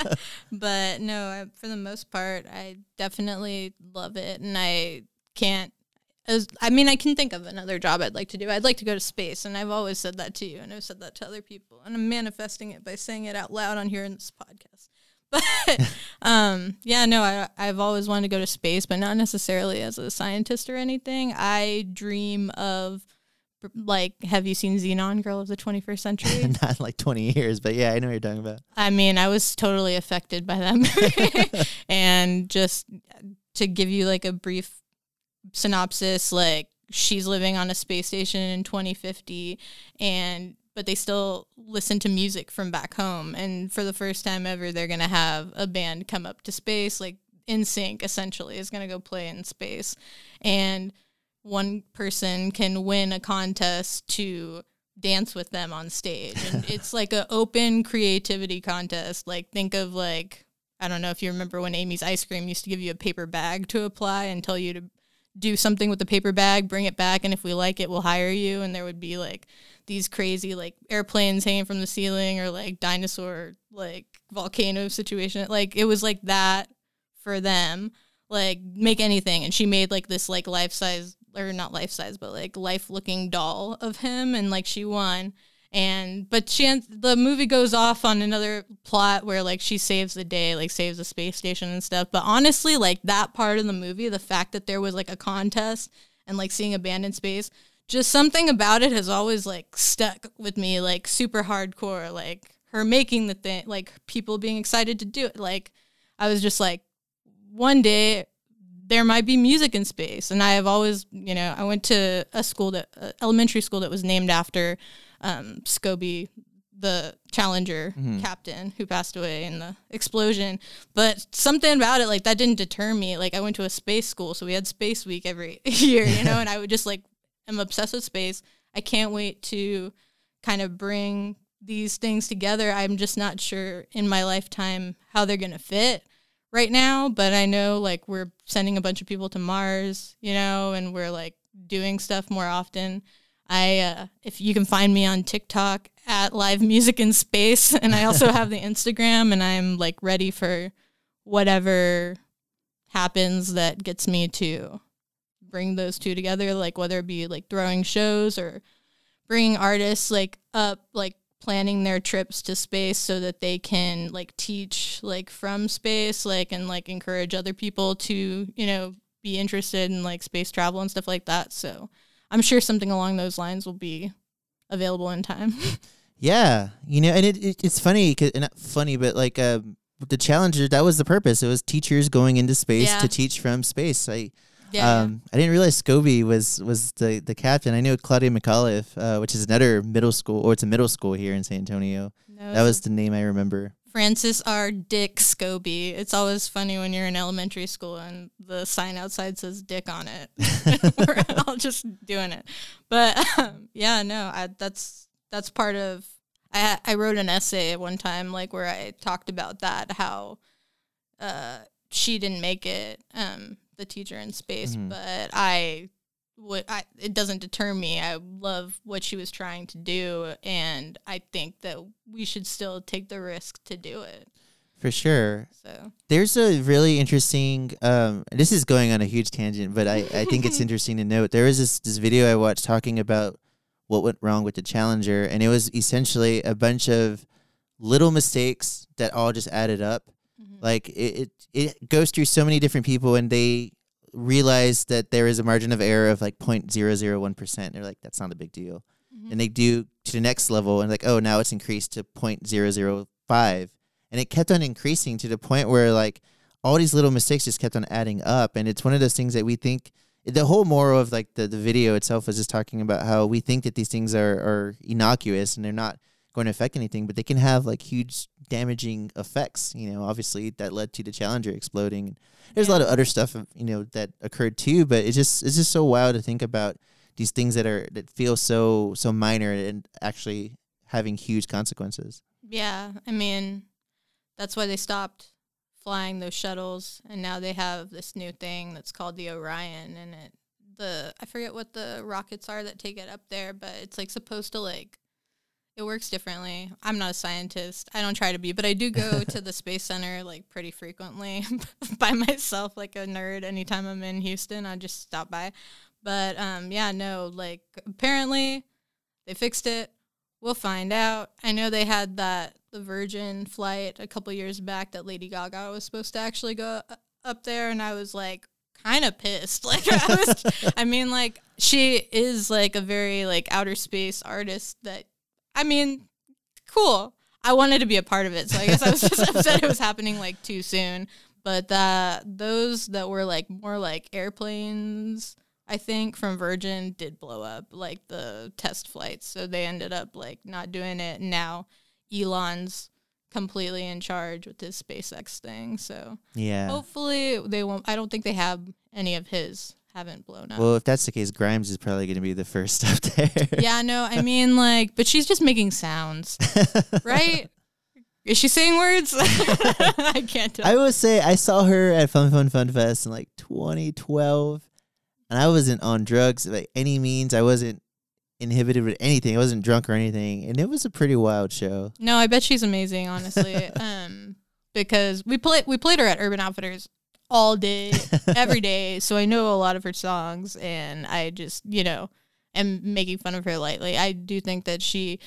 But no I, for the most part i definitely love it. And i can't as, i mean i can think of another job i'd like to do. I'd like to go to space. And i've always said that to you and i've said that to other people. And i'm manifesting it by saying it out loud on here in this podcast but um, yeah no I, i've always wanted to go to space but not necessarily as a scientist or anything i dream of like have you seen Zenon Girl of the 21st Century? Not like 20 years, but yeah, I know what you're talking about. I mean, I was totally affected by that movie. and just to give you like a brief synopsis, like she's living on a space station in 2050 and but they still listen to music from back home. And for the first time ever they're going to have a band come up to space like NSYNC essentially is going to go play in space. And one person can win a contest to dance with them on stage. And it's like an open creativity contest. Like think of like i don't know if you remember when amy's ice cream used to give you a paper bag to apply and tell you to do something with the paper bag bring it back and if we like it we'll hire you. And there would be like these crazy like airplanes hanging from the ceiling or like dinosaur like volcano situation like it was like that for them like make anything and she made like this like life size or not life size, but like life looking doll of him, and like she won. And but she the movie goes off on another plot where like she saves the day, like saves the space station and stuff. But honestly, like that part of the movie, the fact that there was like a contest and like seeing abandoned space, just something about it has always like stuck with me, like super hardcore. Like her making the thing, like people being excited to do it. Like I was just like, one day there might be music in space. And I have always, you know, I went to a school that, uh, elementary school that was named after um, Scobee, the Challenger mm-hmm. captain who passed away in the explosion. But something about it, like, that didn't deter me. Like, I went to a space school, so we had Space Week every year, you know, and I would just, like, I'm obsessed with space. I can't wait to kind of bring these things together. I'm just not sure in my lifetime how they're going to fit right now, but I know like we're sending a bunch of people to Mars, you know, and we're like doing stuff more often. I uh, if you can find me on TikTok at live music in space and I also have the Instagram and I'm like ready for whatever happens that gets me to bring those two together like whether it be like throwing shows or bringing artists like up like planning their trips to space so that they can like teach like from space like and like encourage other people to you know be interested in like space travel and stuff like that. So i'm sure something along those lines will be available in time. Yeah you know and it, it it's funny cause, not funny but like um the challenger that was the purpose. It was teachers going into space yeah. to teach from space. I yeah, um, I didn't realize Scobee was was the, the captain. I knew Claudia McAuliffe, uh, which is another middle school, or it's a middle school here in San Antonio. No, that was the name I remember. Francis R. Dick Scobee. It's always funny when you're in elementary school and the sign outside says Dick on it. We're all just doing it, but um, yeah, no, I, that's that's part of. I I wrote an essay at one time, like where I talked about that how. Uh, she didn't make it. Um, the teacher in space, mm-hmm. but I would I it doesn't deter me. I love what she was trying to do and I think that we should still take the risk to do it. For sure. So there's a really interesting um this is going on a huge tangent, but I, I think it's interesting to note. There is this this video I watched talking about what went wrong with the Challenger and it was essentially a bunch of little mistakes that all just added up Mm-hmm. Like it, it, it goes through so many different people, and they realize that there is a margin of error of like 0.001 percent. They're like, that's not a big deal, mm-hmm. and they do to the next level, and like, oh, now it's increased to 0.005, and it kept on increasing to the point where like all these little mistakes just kept on adding up, and it's one of those things that we think the whole moral of like the, the video itself was just talking about how we think that these things are, are innocuous and they're not going to affect anything, but they can have like huge damaging effects. You know, obviously that led to the Challenger exploding. There's yeah. a lot of other stuff, you know, that occurred too. But it's just it's just so wild to think about these things that are that feel so so minor and actually having huge consequences. Yeah, I mean, that's why they stopped flying those shuttles, and now they have this new thing that's called the Orion, and it the I forget what the rockets are that take it up there, but it's like supposed to like It works differently. I'm not a scientist. I don't try to be, but I do go to the space center like pretty frequently by myself, like a nerd. Anytime I'm in Houston, I just stop by. But um, yeah, no, like apparently they fixed it. We'll find out. I know they had that the Virgin flight a couple years back that Lady Gaga was supposed to actually go uh, up there, and I was like kind of pissed. Like I was, I mean, like she is like a very like outer space artist that I mean, cool. I wanted to be a part of it, so I guess I was just upset it was happening like too soon. But that those that were like more like airplanes, I think from Virgin did blow up, like the test flights. So they ended up like not doing it. Now Elon's completely in charge with his SpaceX thing. So Yeah. hopefully they won't. I don't think they have any of his haven't blown up. Well, if that's the case, Grimes is probably going to be the first up there. yeah, no, I mean like, but she's just making sounds, right? Is she saying words? I can't tell. I will say I saw her at Fun Fun Fun Fest in like 2012, and I wasn't on drugs by any means. I wasn't inhibited with anything. I wasn't drunk or anything, and it was a pretty wild show. no, I bet she's amazing, honestly. um, because we played we played her at Urban Outfitters all day, every day, so I know a lot of her songs, and I just you know am making fun of her lightly. I do think that she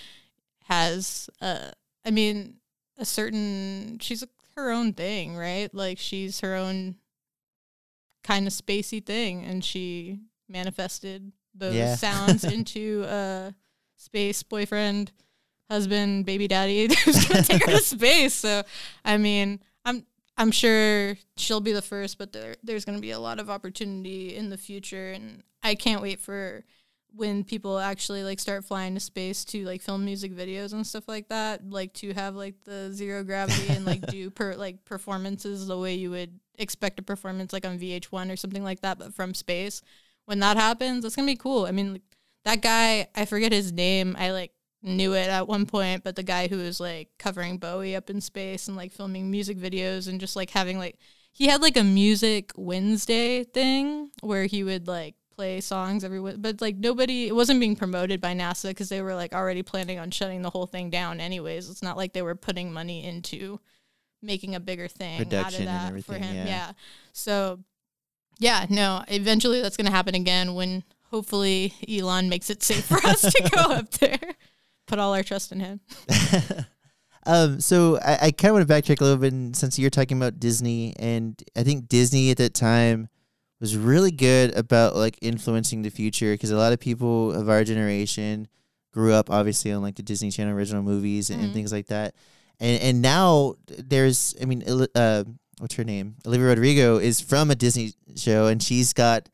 has, uh, I mean, a certain she's her own thing, right? Like she's her own kind of spacey thing, and she manifested those Yeah. sounds into a space boyfriend, husband, baby daddy who's gonna take her to space. So, I mean, I'm sure she'll be the first, but there there's gonna be a lot of opportunity in the future, and I can't wait for when people actually like start flying to space to like film music videos and stuff like that like to have like the zero gravity and like do per like performances the way you would expect a performance like on VH1 or something like that but from space. When that happens it's going to be cool. I mean like, that guy i forget his name i like knew it at one point but the guy who was like covering bowie up in space and like filming music videos and just like having like he had like a music wednesday thing where he would like play songs every but like nobody it wasn't being promoted by nasa because they were like already planning on shutting the whole thing down anyways. It's not like they were putting money into making a bigger thing out of that for him. yeah. yeah. So yeah no eventually that's going to happen again when hopefully elon makes it safe for us to go up there put all our trust in him. Um, so I, I kind of want to backtrack a little bit and since you're talking about Disney, and I think Disney at that time was really good about like influencing the future because a lot of people of our generation grew up obviously on like the Disney Channel original movies and, and Mhm. things like that, and and now there's I mean uh, what's her name? Olivia Rodrigo is from a Disney show and she's got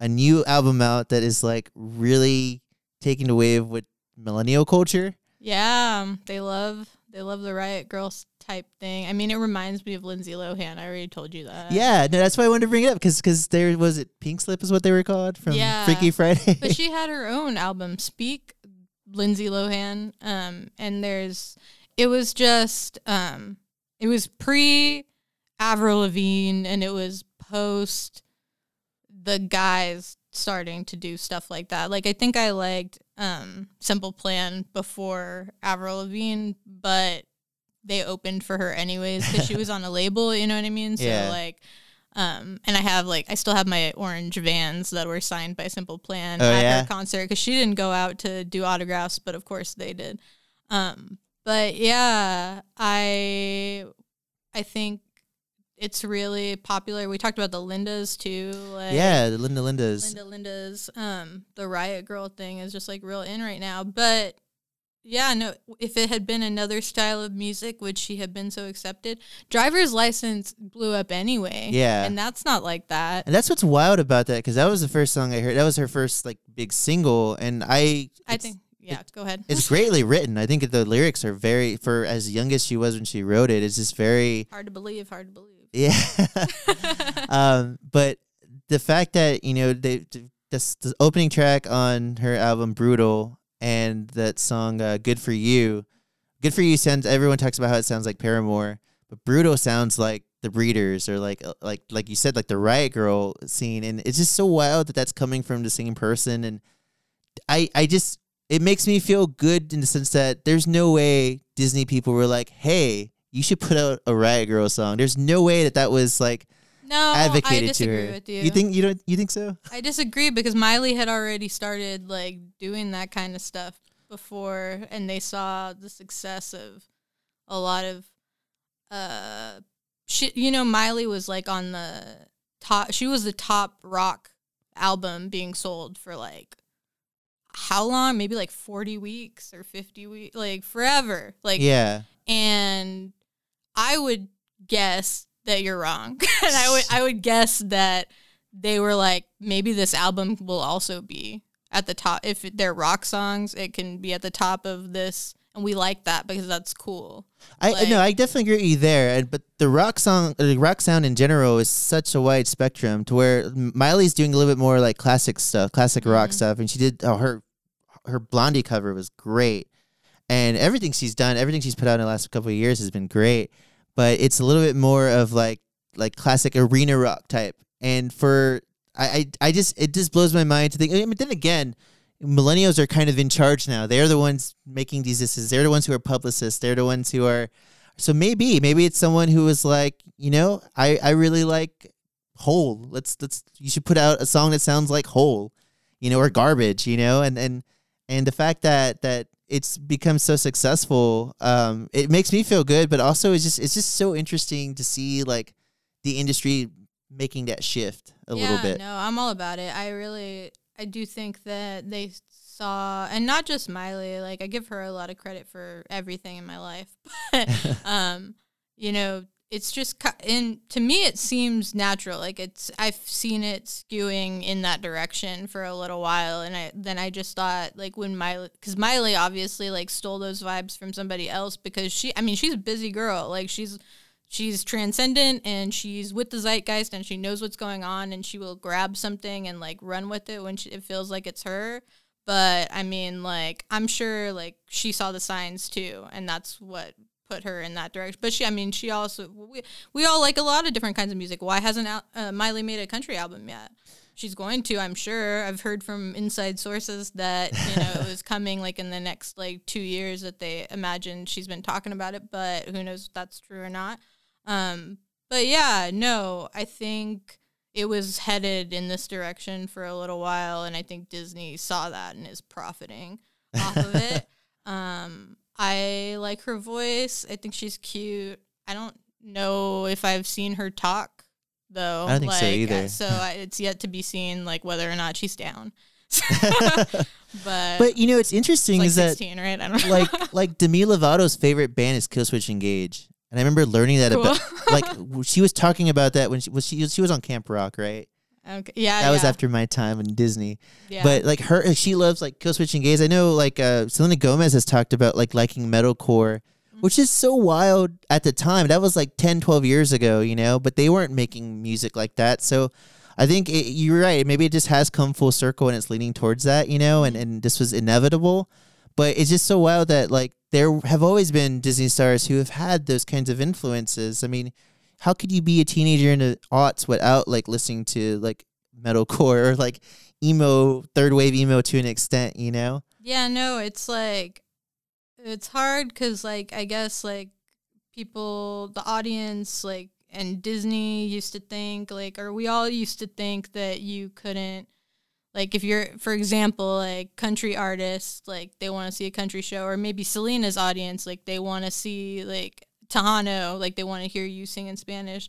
a new album out that is like really taking the wave with millennial culture. yeah um, they love they love the riot girls type thing i mean it reminds me of lindsay lohan i already told you that Yeah, no, that's why I wanted to bring it up because because there was it Pink Slip is what they were called from Yeah. Freaky Friday. but she had her own album speak lindsay lohan um and there's it was just um it was pre avril lavigne and it was post the guys starting to do stuff like that like i think i liked um simple plan before avril lavigne but they opened for her anyways because she was on a label you know what i mean so Yeah. like um, and I have like I still have my orange Vans that were signed by Simple Plan Oh, at yeah? her concert because she didn't go out to do autographs, but of course they did. Um, but yeah, I I think it's really popular. We talked about the Lindas too. Like yeah, the Linda Lindas. Linda Linda's um the Riot Girl thing is just like real in right now. But yeah, no, if it had been another style of music, would she have been so accepted? Driver's license blew up anyway. Yeah. And that's not like that. And that's what's wild about that because that was the first song I heard. That was her first like big single, and I I think yeah, go ahead. it's greatly written. I think the lyrics are very for as young as she was when she wrote it. It's just very hard to believe, hard to believe. Yeah. um, but the fact that you know they this the opening track on her album Brutal and that song uh, Good for You, Good for You sounds. Everyone talks about how it sounds like Paramore, but Brutal sounds like the Breeders or like uh, like like you said like the Riot Girl scene, and it's just so wild that that's coming from the same person. And I I just it makes me feel good in the sense that there's no way Disney people were like, "Hey, you should put out a Riot Girl song." There's no way that that was like no, I advocated to disagree her. with you. You think you don't? You think so? I disagree because Miley had already started like doing that kind of stuff before, and they saw the success of a lot of uh shit. You know, Miley was like on the top. She was the top rock album being sold for like how long? Maybe like forty weeks or fifty weeks, like forever. Like Yeah. and I would guess that you're wrong. and I would I would guess that they were like maybe this album will also be at the top if they're rock songs, it can be at the top of this and we like that because that's cool. I Like- no, I definitely agree with you there. But the rock song, the rock sound in general, is such a wide spectrum to where Miley's doing a little bit more like classic stuff, classic rock Mhm. stuff, and she did oh, her her Blondie cover was great, and everything she's done, everything she's put out in the last couple of years has been great. But it's a little bit more of like like classic arena rock type, and for I I, I just it just blows my mind to think. I mean, then again. Millennials are kind of in charge now. They're the ones making these decisions. They're the ones who are publicists. They're the ones who are so maybe, maybe it's someone who was like, you know, I, I really like Hole. Let's let's you should put out a song that sounds like Hole, you know, or garbage, you know, and and and the fact that that it's become so successful, um, it makes me feel good, but also it's just it's just so interesting to see like the industry making that shift a yeah, little bit. No, I'm all about it. I really I do think that they saw and not just Miley, like I give her a lot of credit for everything in my life. But um, you know, it's just in to me it seems natural. Like it's I've seen it skewing in that direction for a little while and I then I just thought like when Miley cuz Miley obviously like stole those vibes from somebody else because she I mean, she's a busy girl. Like she's she's transcendent and she's with the zeitgeist and she knows what's going on and she will grab something and like run with it when she, it feels like it's her but i mean like i'm sure like she saw the signs too and that's what put her in that direction. But she i mean she also we, we all like a lot of different kinds of music. Why hasn't Al- uh, miley made a country album yet? She's going to i'm sure. I've heard from inside sources that you know it was coming like in the next like two years that they imagined she's been talking about it but who knows if that's true or not. Um, but yeah, no, I think it was headed in this direction for a little while, and I think Disney saw that and is profiting off of it. Um, I like her voice. I think she's cute. I don't know if I've seen her talk though. I don't think so either. So I, it's yet to be seen, like whether or not she's down. but but you know, it's interesting like is that right? I don't know. like like Demi Lovato's favorite band is Killswitch Engage, and I remember learning that Cool. about like she was talking about that when she was she, she was on Camp Rock, right? Okay. yeah, That was after my time in Disney. yeah. But like her, she loves like Killswitch Engage. I know like uh, Selena Gomez has talked about like liking metalcore, Mm-hmm. which is so wild at the time. That was like 10, 12 years ago, you know. But they weren't making music like that, so. I think it, you're right. Maybe it just has come full circle and it's leaning towards that, you know, and, and this was inevitable. But it's just so wild that like there have always been Disney stars who have had those kinds of influences. I mean, how could you be a teenager in the aughts without like listening to like metalcore or like emo, third wave emo to an extent, you know? Yeah, no, it's like it's hard because like I guess like people, the audience, like and Disney used to think like, or we all used to think that you couldn't. Like if you're, for example, like country artists, like they want to see a country show, or maybe Selena's audience, like they want to see like Tejano, like they want to hear you sing in Spanish.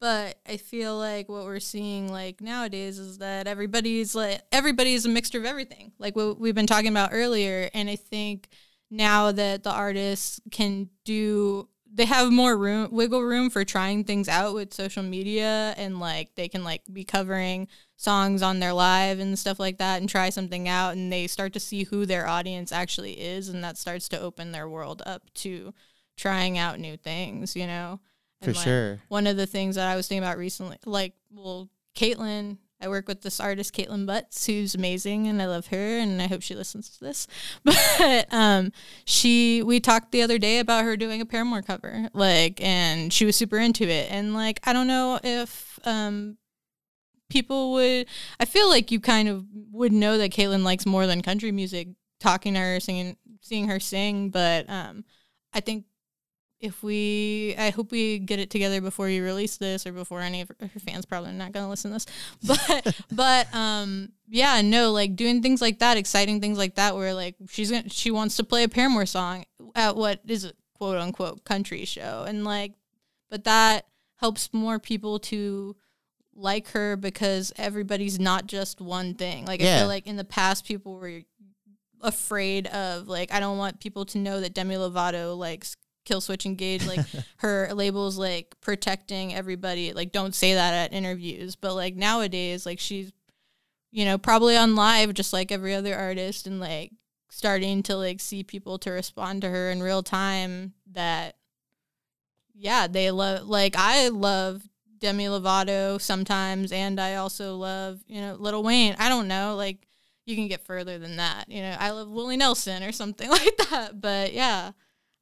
But I feel like what we're seeing like nowadays is that everybody's like everybody's a mixture of everything, like what we've been talking about earlier. And I think now that the artists can do they have more room wiggle room for trying things out with social media and like they can like be covering songs on their live and stuff like that and try something out and they start to see who their audience actually is and that starts to open their world up to trying out new things you know For like, sure. one of the things that I was thinking about recently, like, well, Kaitlin, I work with this artist, Kaitlin Butts, who's amazing, and I love her, and I hope she listens to this. But um, she, we talked the other day about her doing a Paramore cover, like, and she was super into it, and like, I don't know if um, people would. I feel like you kind of would know that Kaitlin likes more than country music talking to her, singing, seeing her sing. But um, I think if we, I hope we get it together before you release this or before any of her fans probably not gonna listen to this. But but um, yeah, no, like doing things like that, exciting things like that, where like she's gonna, she wants to play a Paramore song at what is a quote unquote country show, and like, but that helps more people to like her because everybody's not just one thing. Like I feel like in the past people were afraid of like I don't want people to know that Demi Lovato likes Killswitch Engage like her labels like protecting everybody. Like don't say that at interviews but like nowadays like she's you know probably on live just like every other artist and like starting to like see people to respond to her in real time that yeah they love like I love Demi Lovato sometimes and I also love you know Lil Wayne. I don't know like you can get further than that you know. I love Willie Nelson or something like that but yeah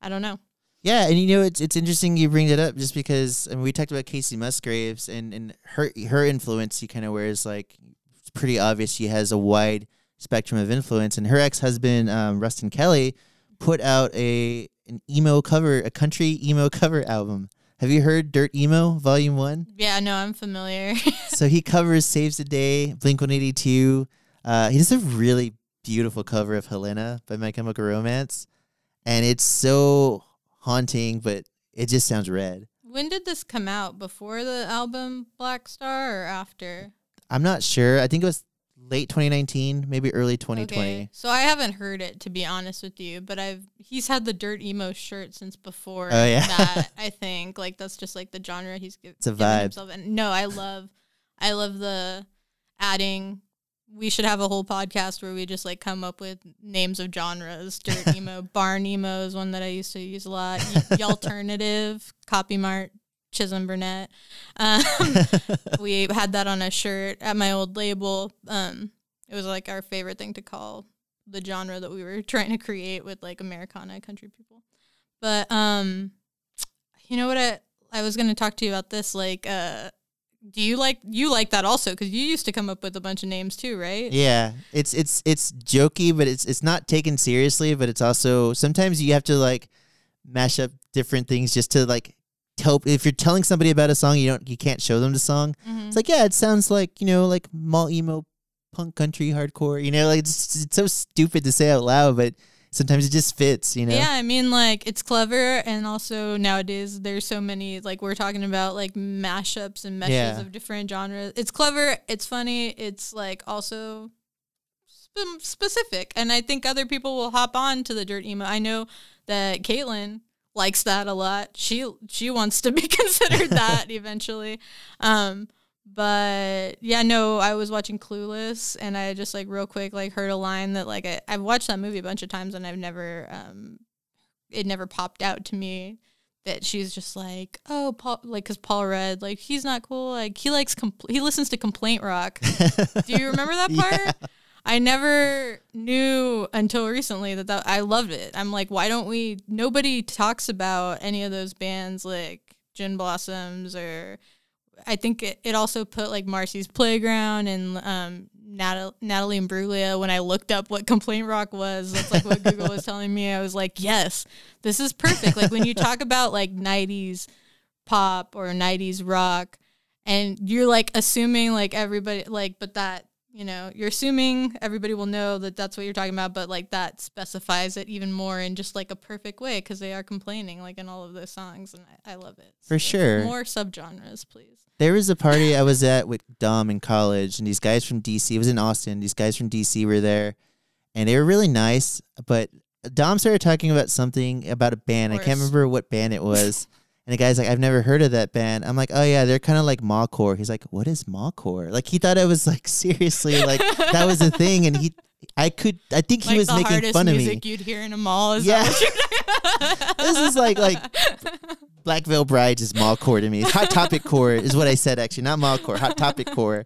I don't know Yeah, and you know it's it's interesting you bring that up just because I mean we talked about Kacey Musgraves and and her her influence. You kind of wears like it's pretty obvious she has a wide spectrum of influence, and her ex husband um, Ruston Kelly put out a an emo cover, a country emo cover album. Have you heard Dirt Emo Volume One? yeah no I'm familiar so he covers Saves the Day, Blink 182. Uh, he does a really beautiful cover of Helena by My Chemical Romance. And it's so haunting, but it just sounds red. When did this come out? Before the album Black Star or after? I'm not sure. I think it was late 2019, maybe early 2020. Okay. So I haven't heard it to be honest with you, but I've he's had the dirt emo shirt since before Oh, yeah. that. I think like that's just like the genre he's gi- It's a vibe. himself. And no, I love, I love the adding. We should have a whole podcast where we just like come up with names of genres. Dirt emo, barn emo is one that I used to use a lot. Y- alternative, copy mart, Chisholm Burnett. Um, we had that on a shirt at my old label. Um, it was like our favorite thing to call the genre that we were trying to create with like Americana country people. But um, you know what? I I was going to talk to you about this. Like, uh, do you like you like that also? Because you used to come up with a bunch of names too, right? Yeah, it's it's it's jokey, but it's it's not taken seriously. But it's also sometimes you have to like mash up different things just to like tell. If you're telling somebody about a song, you don't you can't show them the song. Mhm. It's like yeah, it sounds like you know like mall emo, punk country hardcore. You know, like it's, it's so stupid to say out loud, but sometimes it just fits. You know. Yeah, I mean, like it's clever, and also nowadays there's so many like we're talking about like mashups and meshes Yeah. of different genres. It's clever, it's funny, it's like also sp- specific, and I think other people will hop on to the dirt emo. I know that Kaitlin likes that a lot. She she wants to be considered that eventually. Um, but yeah, no, I was watching Clueless and I just like real quick like heard a line that like I, I've watched that movie a bunch of times and I've never um it never popped out to me that she's just like oh Paul like because Paul Rudd like he's not cool like he likes compl- he listens to complaint rock. Do you remember that part? Yeah. I never knew until recently that, that I loved it. I'm like, why don't we? Nobody talks about any of those bands like Gin Blossoms or I think it, it also put like Marcy's Playground and um, Natal- Natalie Imbruglia. When I looked up what complaint rock was, that's like what Google was telling me. I was like, yes, this is perfect. Like when you talk about like 90s pop or 90s rock, and you're like assuming like everybody, like, but that, you know, you're assuming everybody will know that that's what you're talking about, but like that specifies it even more in just like a perfect way because they are complaining like in all of those songs, and I, I love it. For sure. More subgenres, please. There was a party I was at with Dom in college, and these guys from DC. It was in Austin. These guys from DC were there, and they were really nice. But Dom started talking about something about a band. I can't remember what band it was. and the guy's like, "I've never heard of that band." I'm like, "Oh yeah, they're kind of like mallcore." He's like, "What is mallcore?" Like he thought I was like seriously like that was a thing, and he, I could, I think he like was the making fun of me. music you'd hear in a mall. Is Yeah. This is like like Black Veil Brides is mall core to me. Hot Topic core is what I said actually, not mall core. Hot Topic core.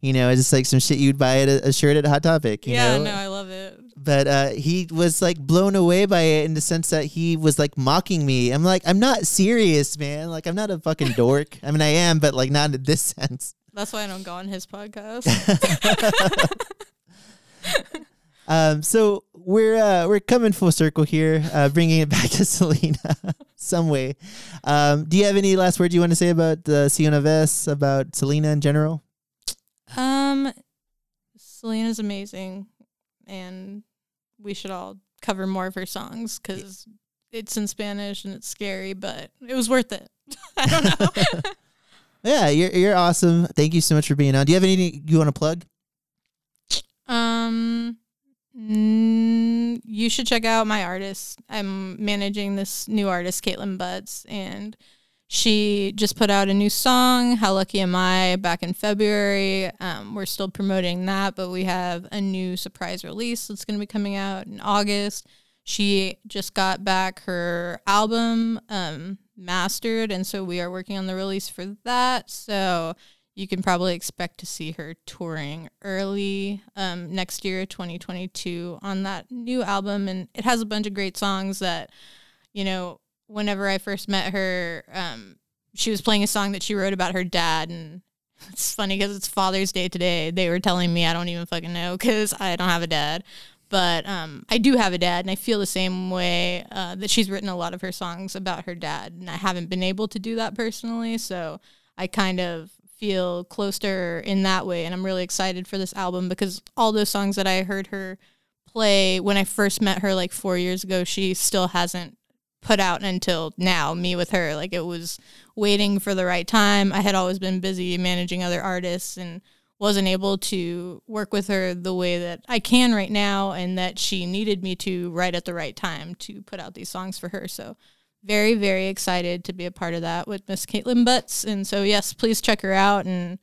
You know, it's just like some shit you'd buy at a, a shirt at Hot Topic. You yeah, know? no, I love it. But uh, he was like blown away by it in the sense that he was like mocking me. I'm like, I'm not serious, man. Like, I'm not a fucking dork. I mean, I am, but like not in this sense. That's why I don't go on his podcast. Um, so we're uh, we're coming full circle here, uh, bringing it back to Selena some way. Um, do you have any last words you want to say about uh, Si Una Vez, about Selena in general? Um, Selena's amazing, and we should all cover more of her songs because it's in Spanish and it's scary, but it was worth it. I don't know. yeah, you're you're awesome. Thank you so much for being on. Do you have anything you want to plug? Um, mm, you should check out my artist. I'm managing this new artist, Kaitlin Butts, and she just put out a new song, How Lucky Am I, back in February. Um, we're still promoting that, but we have a new surprise release that's going to be coming out in August. She just got back her album um, mastered, and so we are working on the release for that. So you can probably expect to see her touring early um, next year, 2022, on that new album. And it has a bunch of great songs that, you know, whenever I first met her, um, she was playing a song that she wrote about her dad. And it's funny because it's Father's Day today. They were telling me I don't even fucking know because I don't have a dad. But um, I do have a dad, and I feel the same way uh, that she's written a lot of her songs about her dad. And I haven't been able to do that personally. So I kind of feel close to her in that way. And I'm really excited for this album because all those songs that I heard her play when I first met her like four years ago, she still hasn't put out until now, me with her. Like it was waiting for the right time. I had always been busy managing other artists and wasn't able to work with her the way that I can right now and that she needed me to right at the right time to put out these songs for her. So very, very excited to be a part of that with Miss Kaitlin Butts. And so, yes, please check her out. And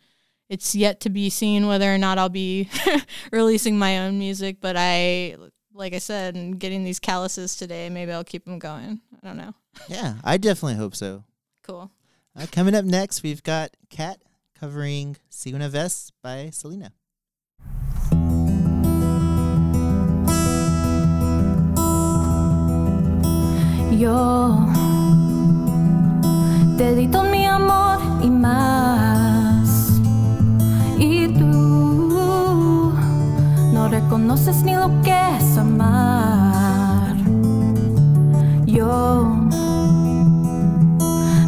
it's yet to be seen whether or not I'll be releasing my own music. But I, like I said, and getting these calluses today, maybe I'll keep them going. I don't know. Yeah, I definitely hope so. Cool. Uh, coming up next, we've got Kat covering Si Una Vez by Selena. Yo te di no reconoces ni lo que es amar. Yo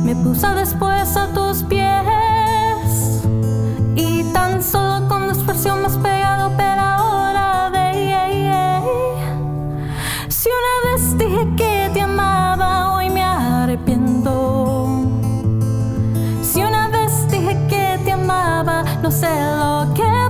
me puse después a tus pies y tan solo con esfuerzo más pegado, pero ahora de si una vez dije que te amaba, hoy me arrepiento. Si una vez dije que te amaba, no sé lo que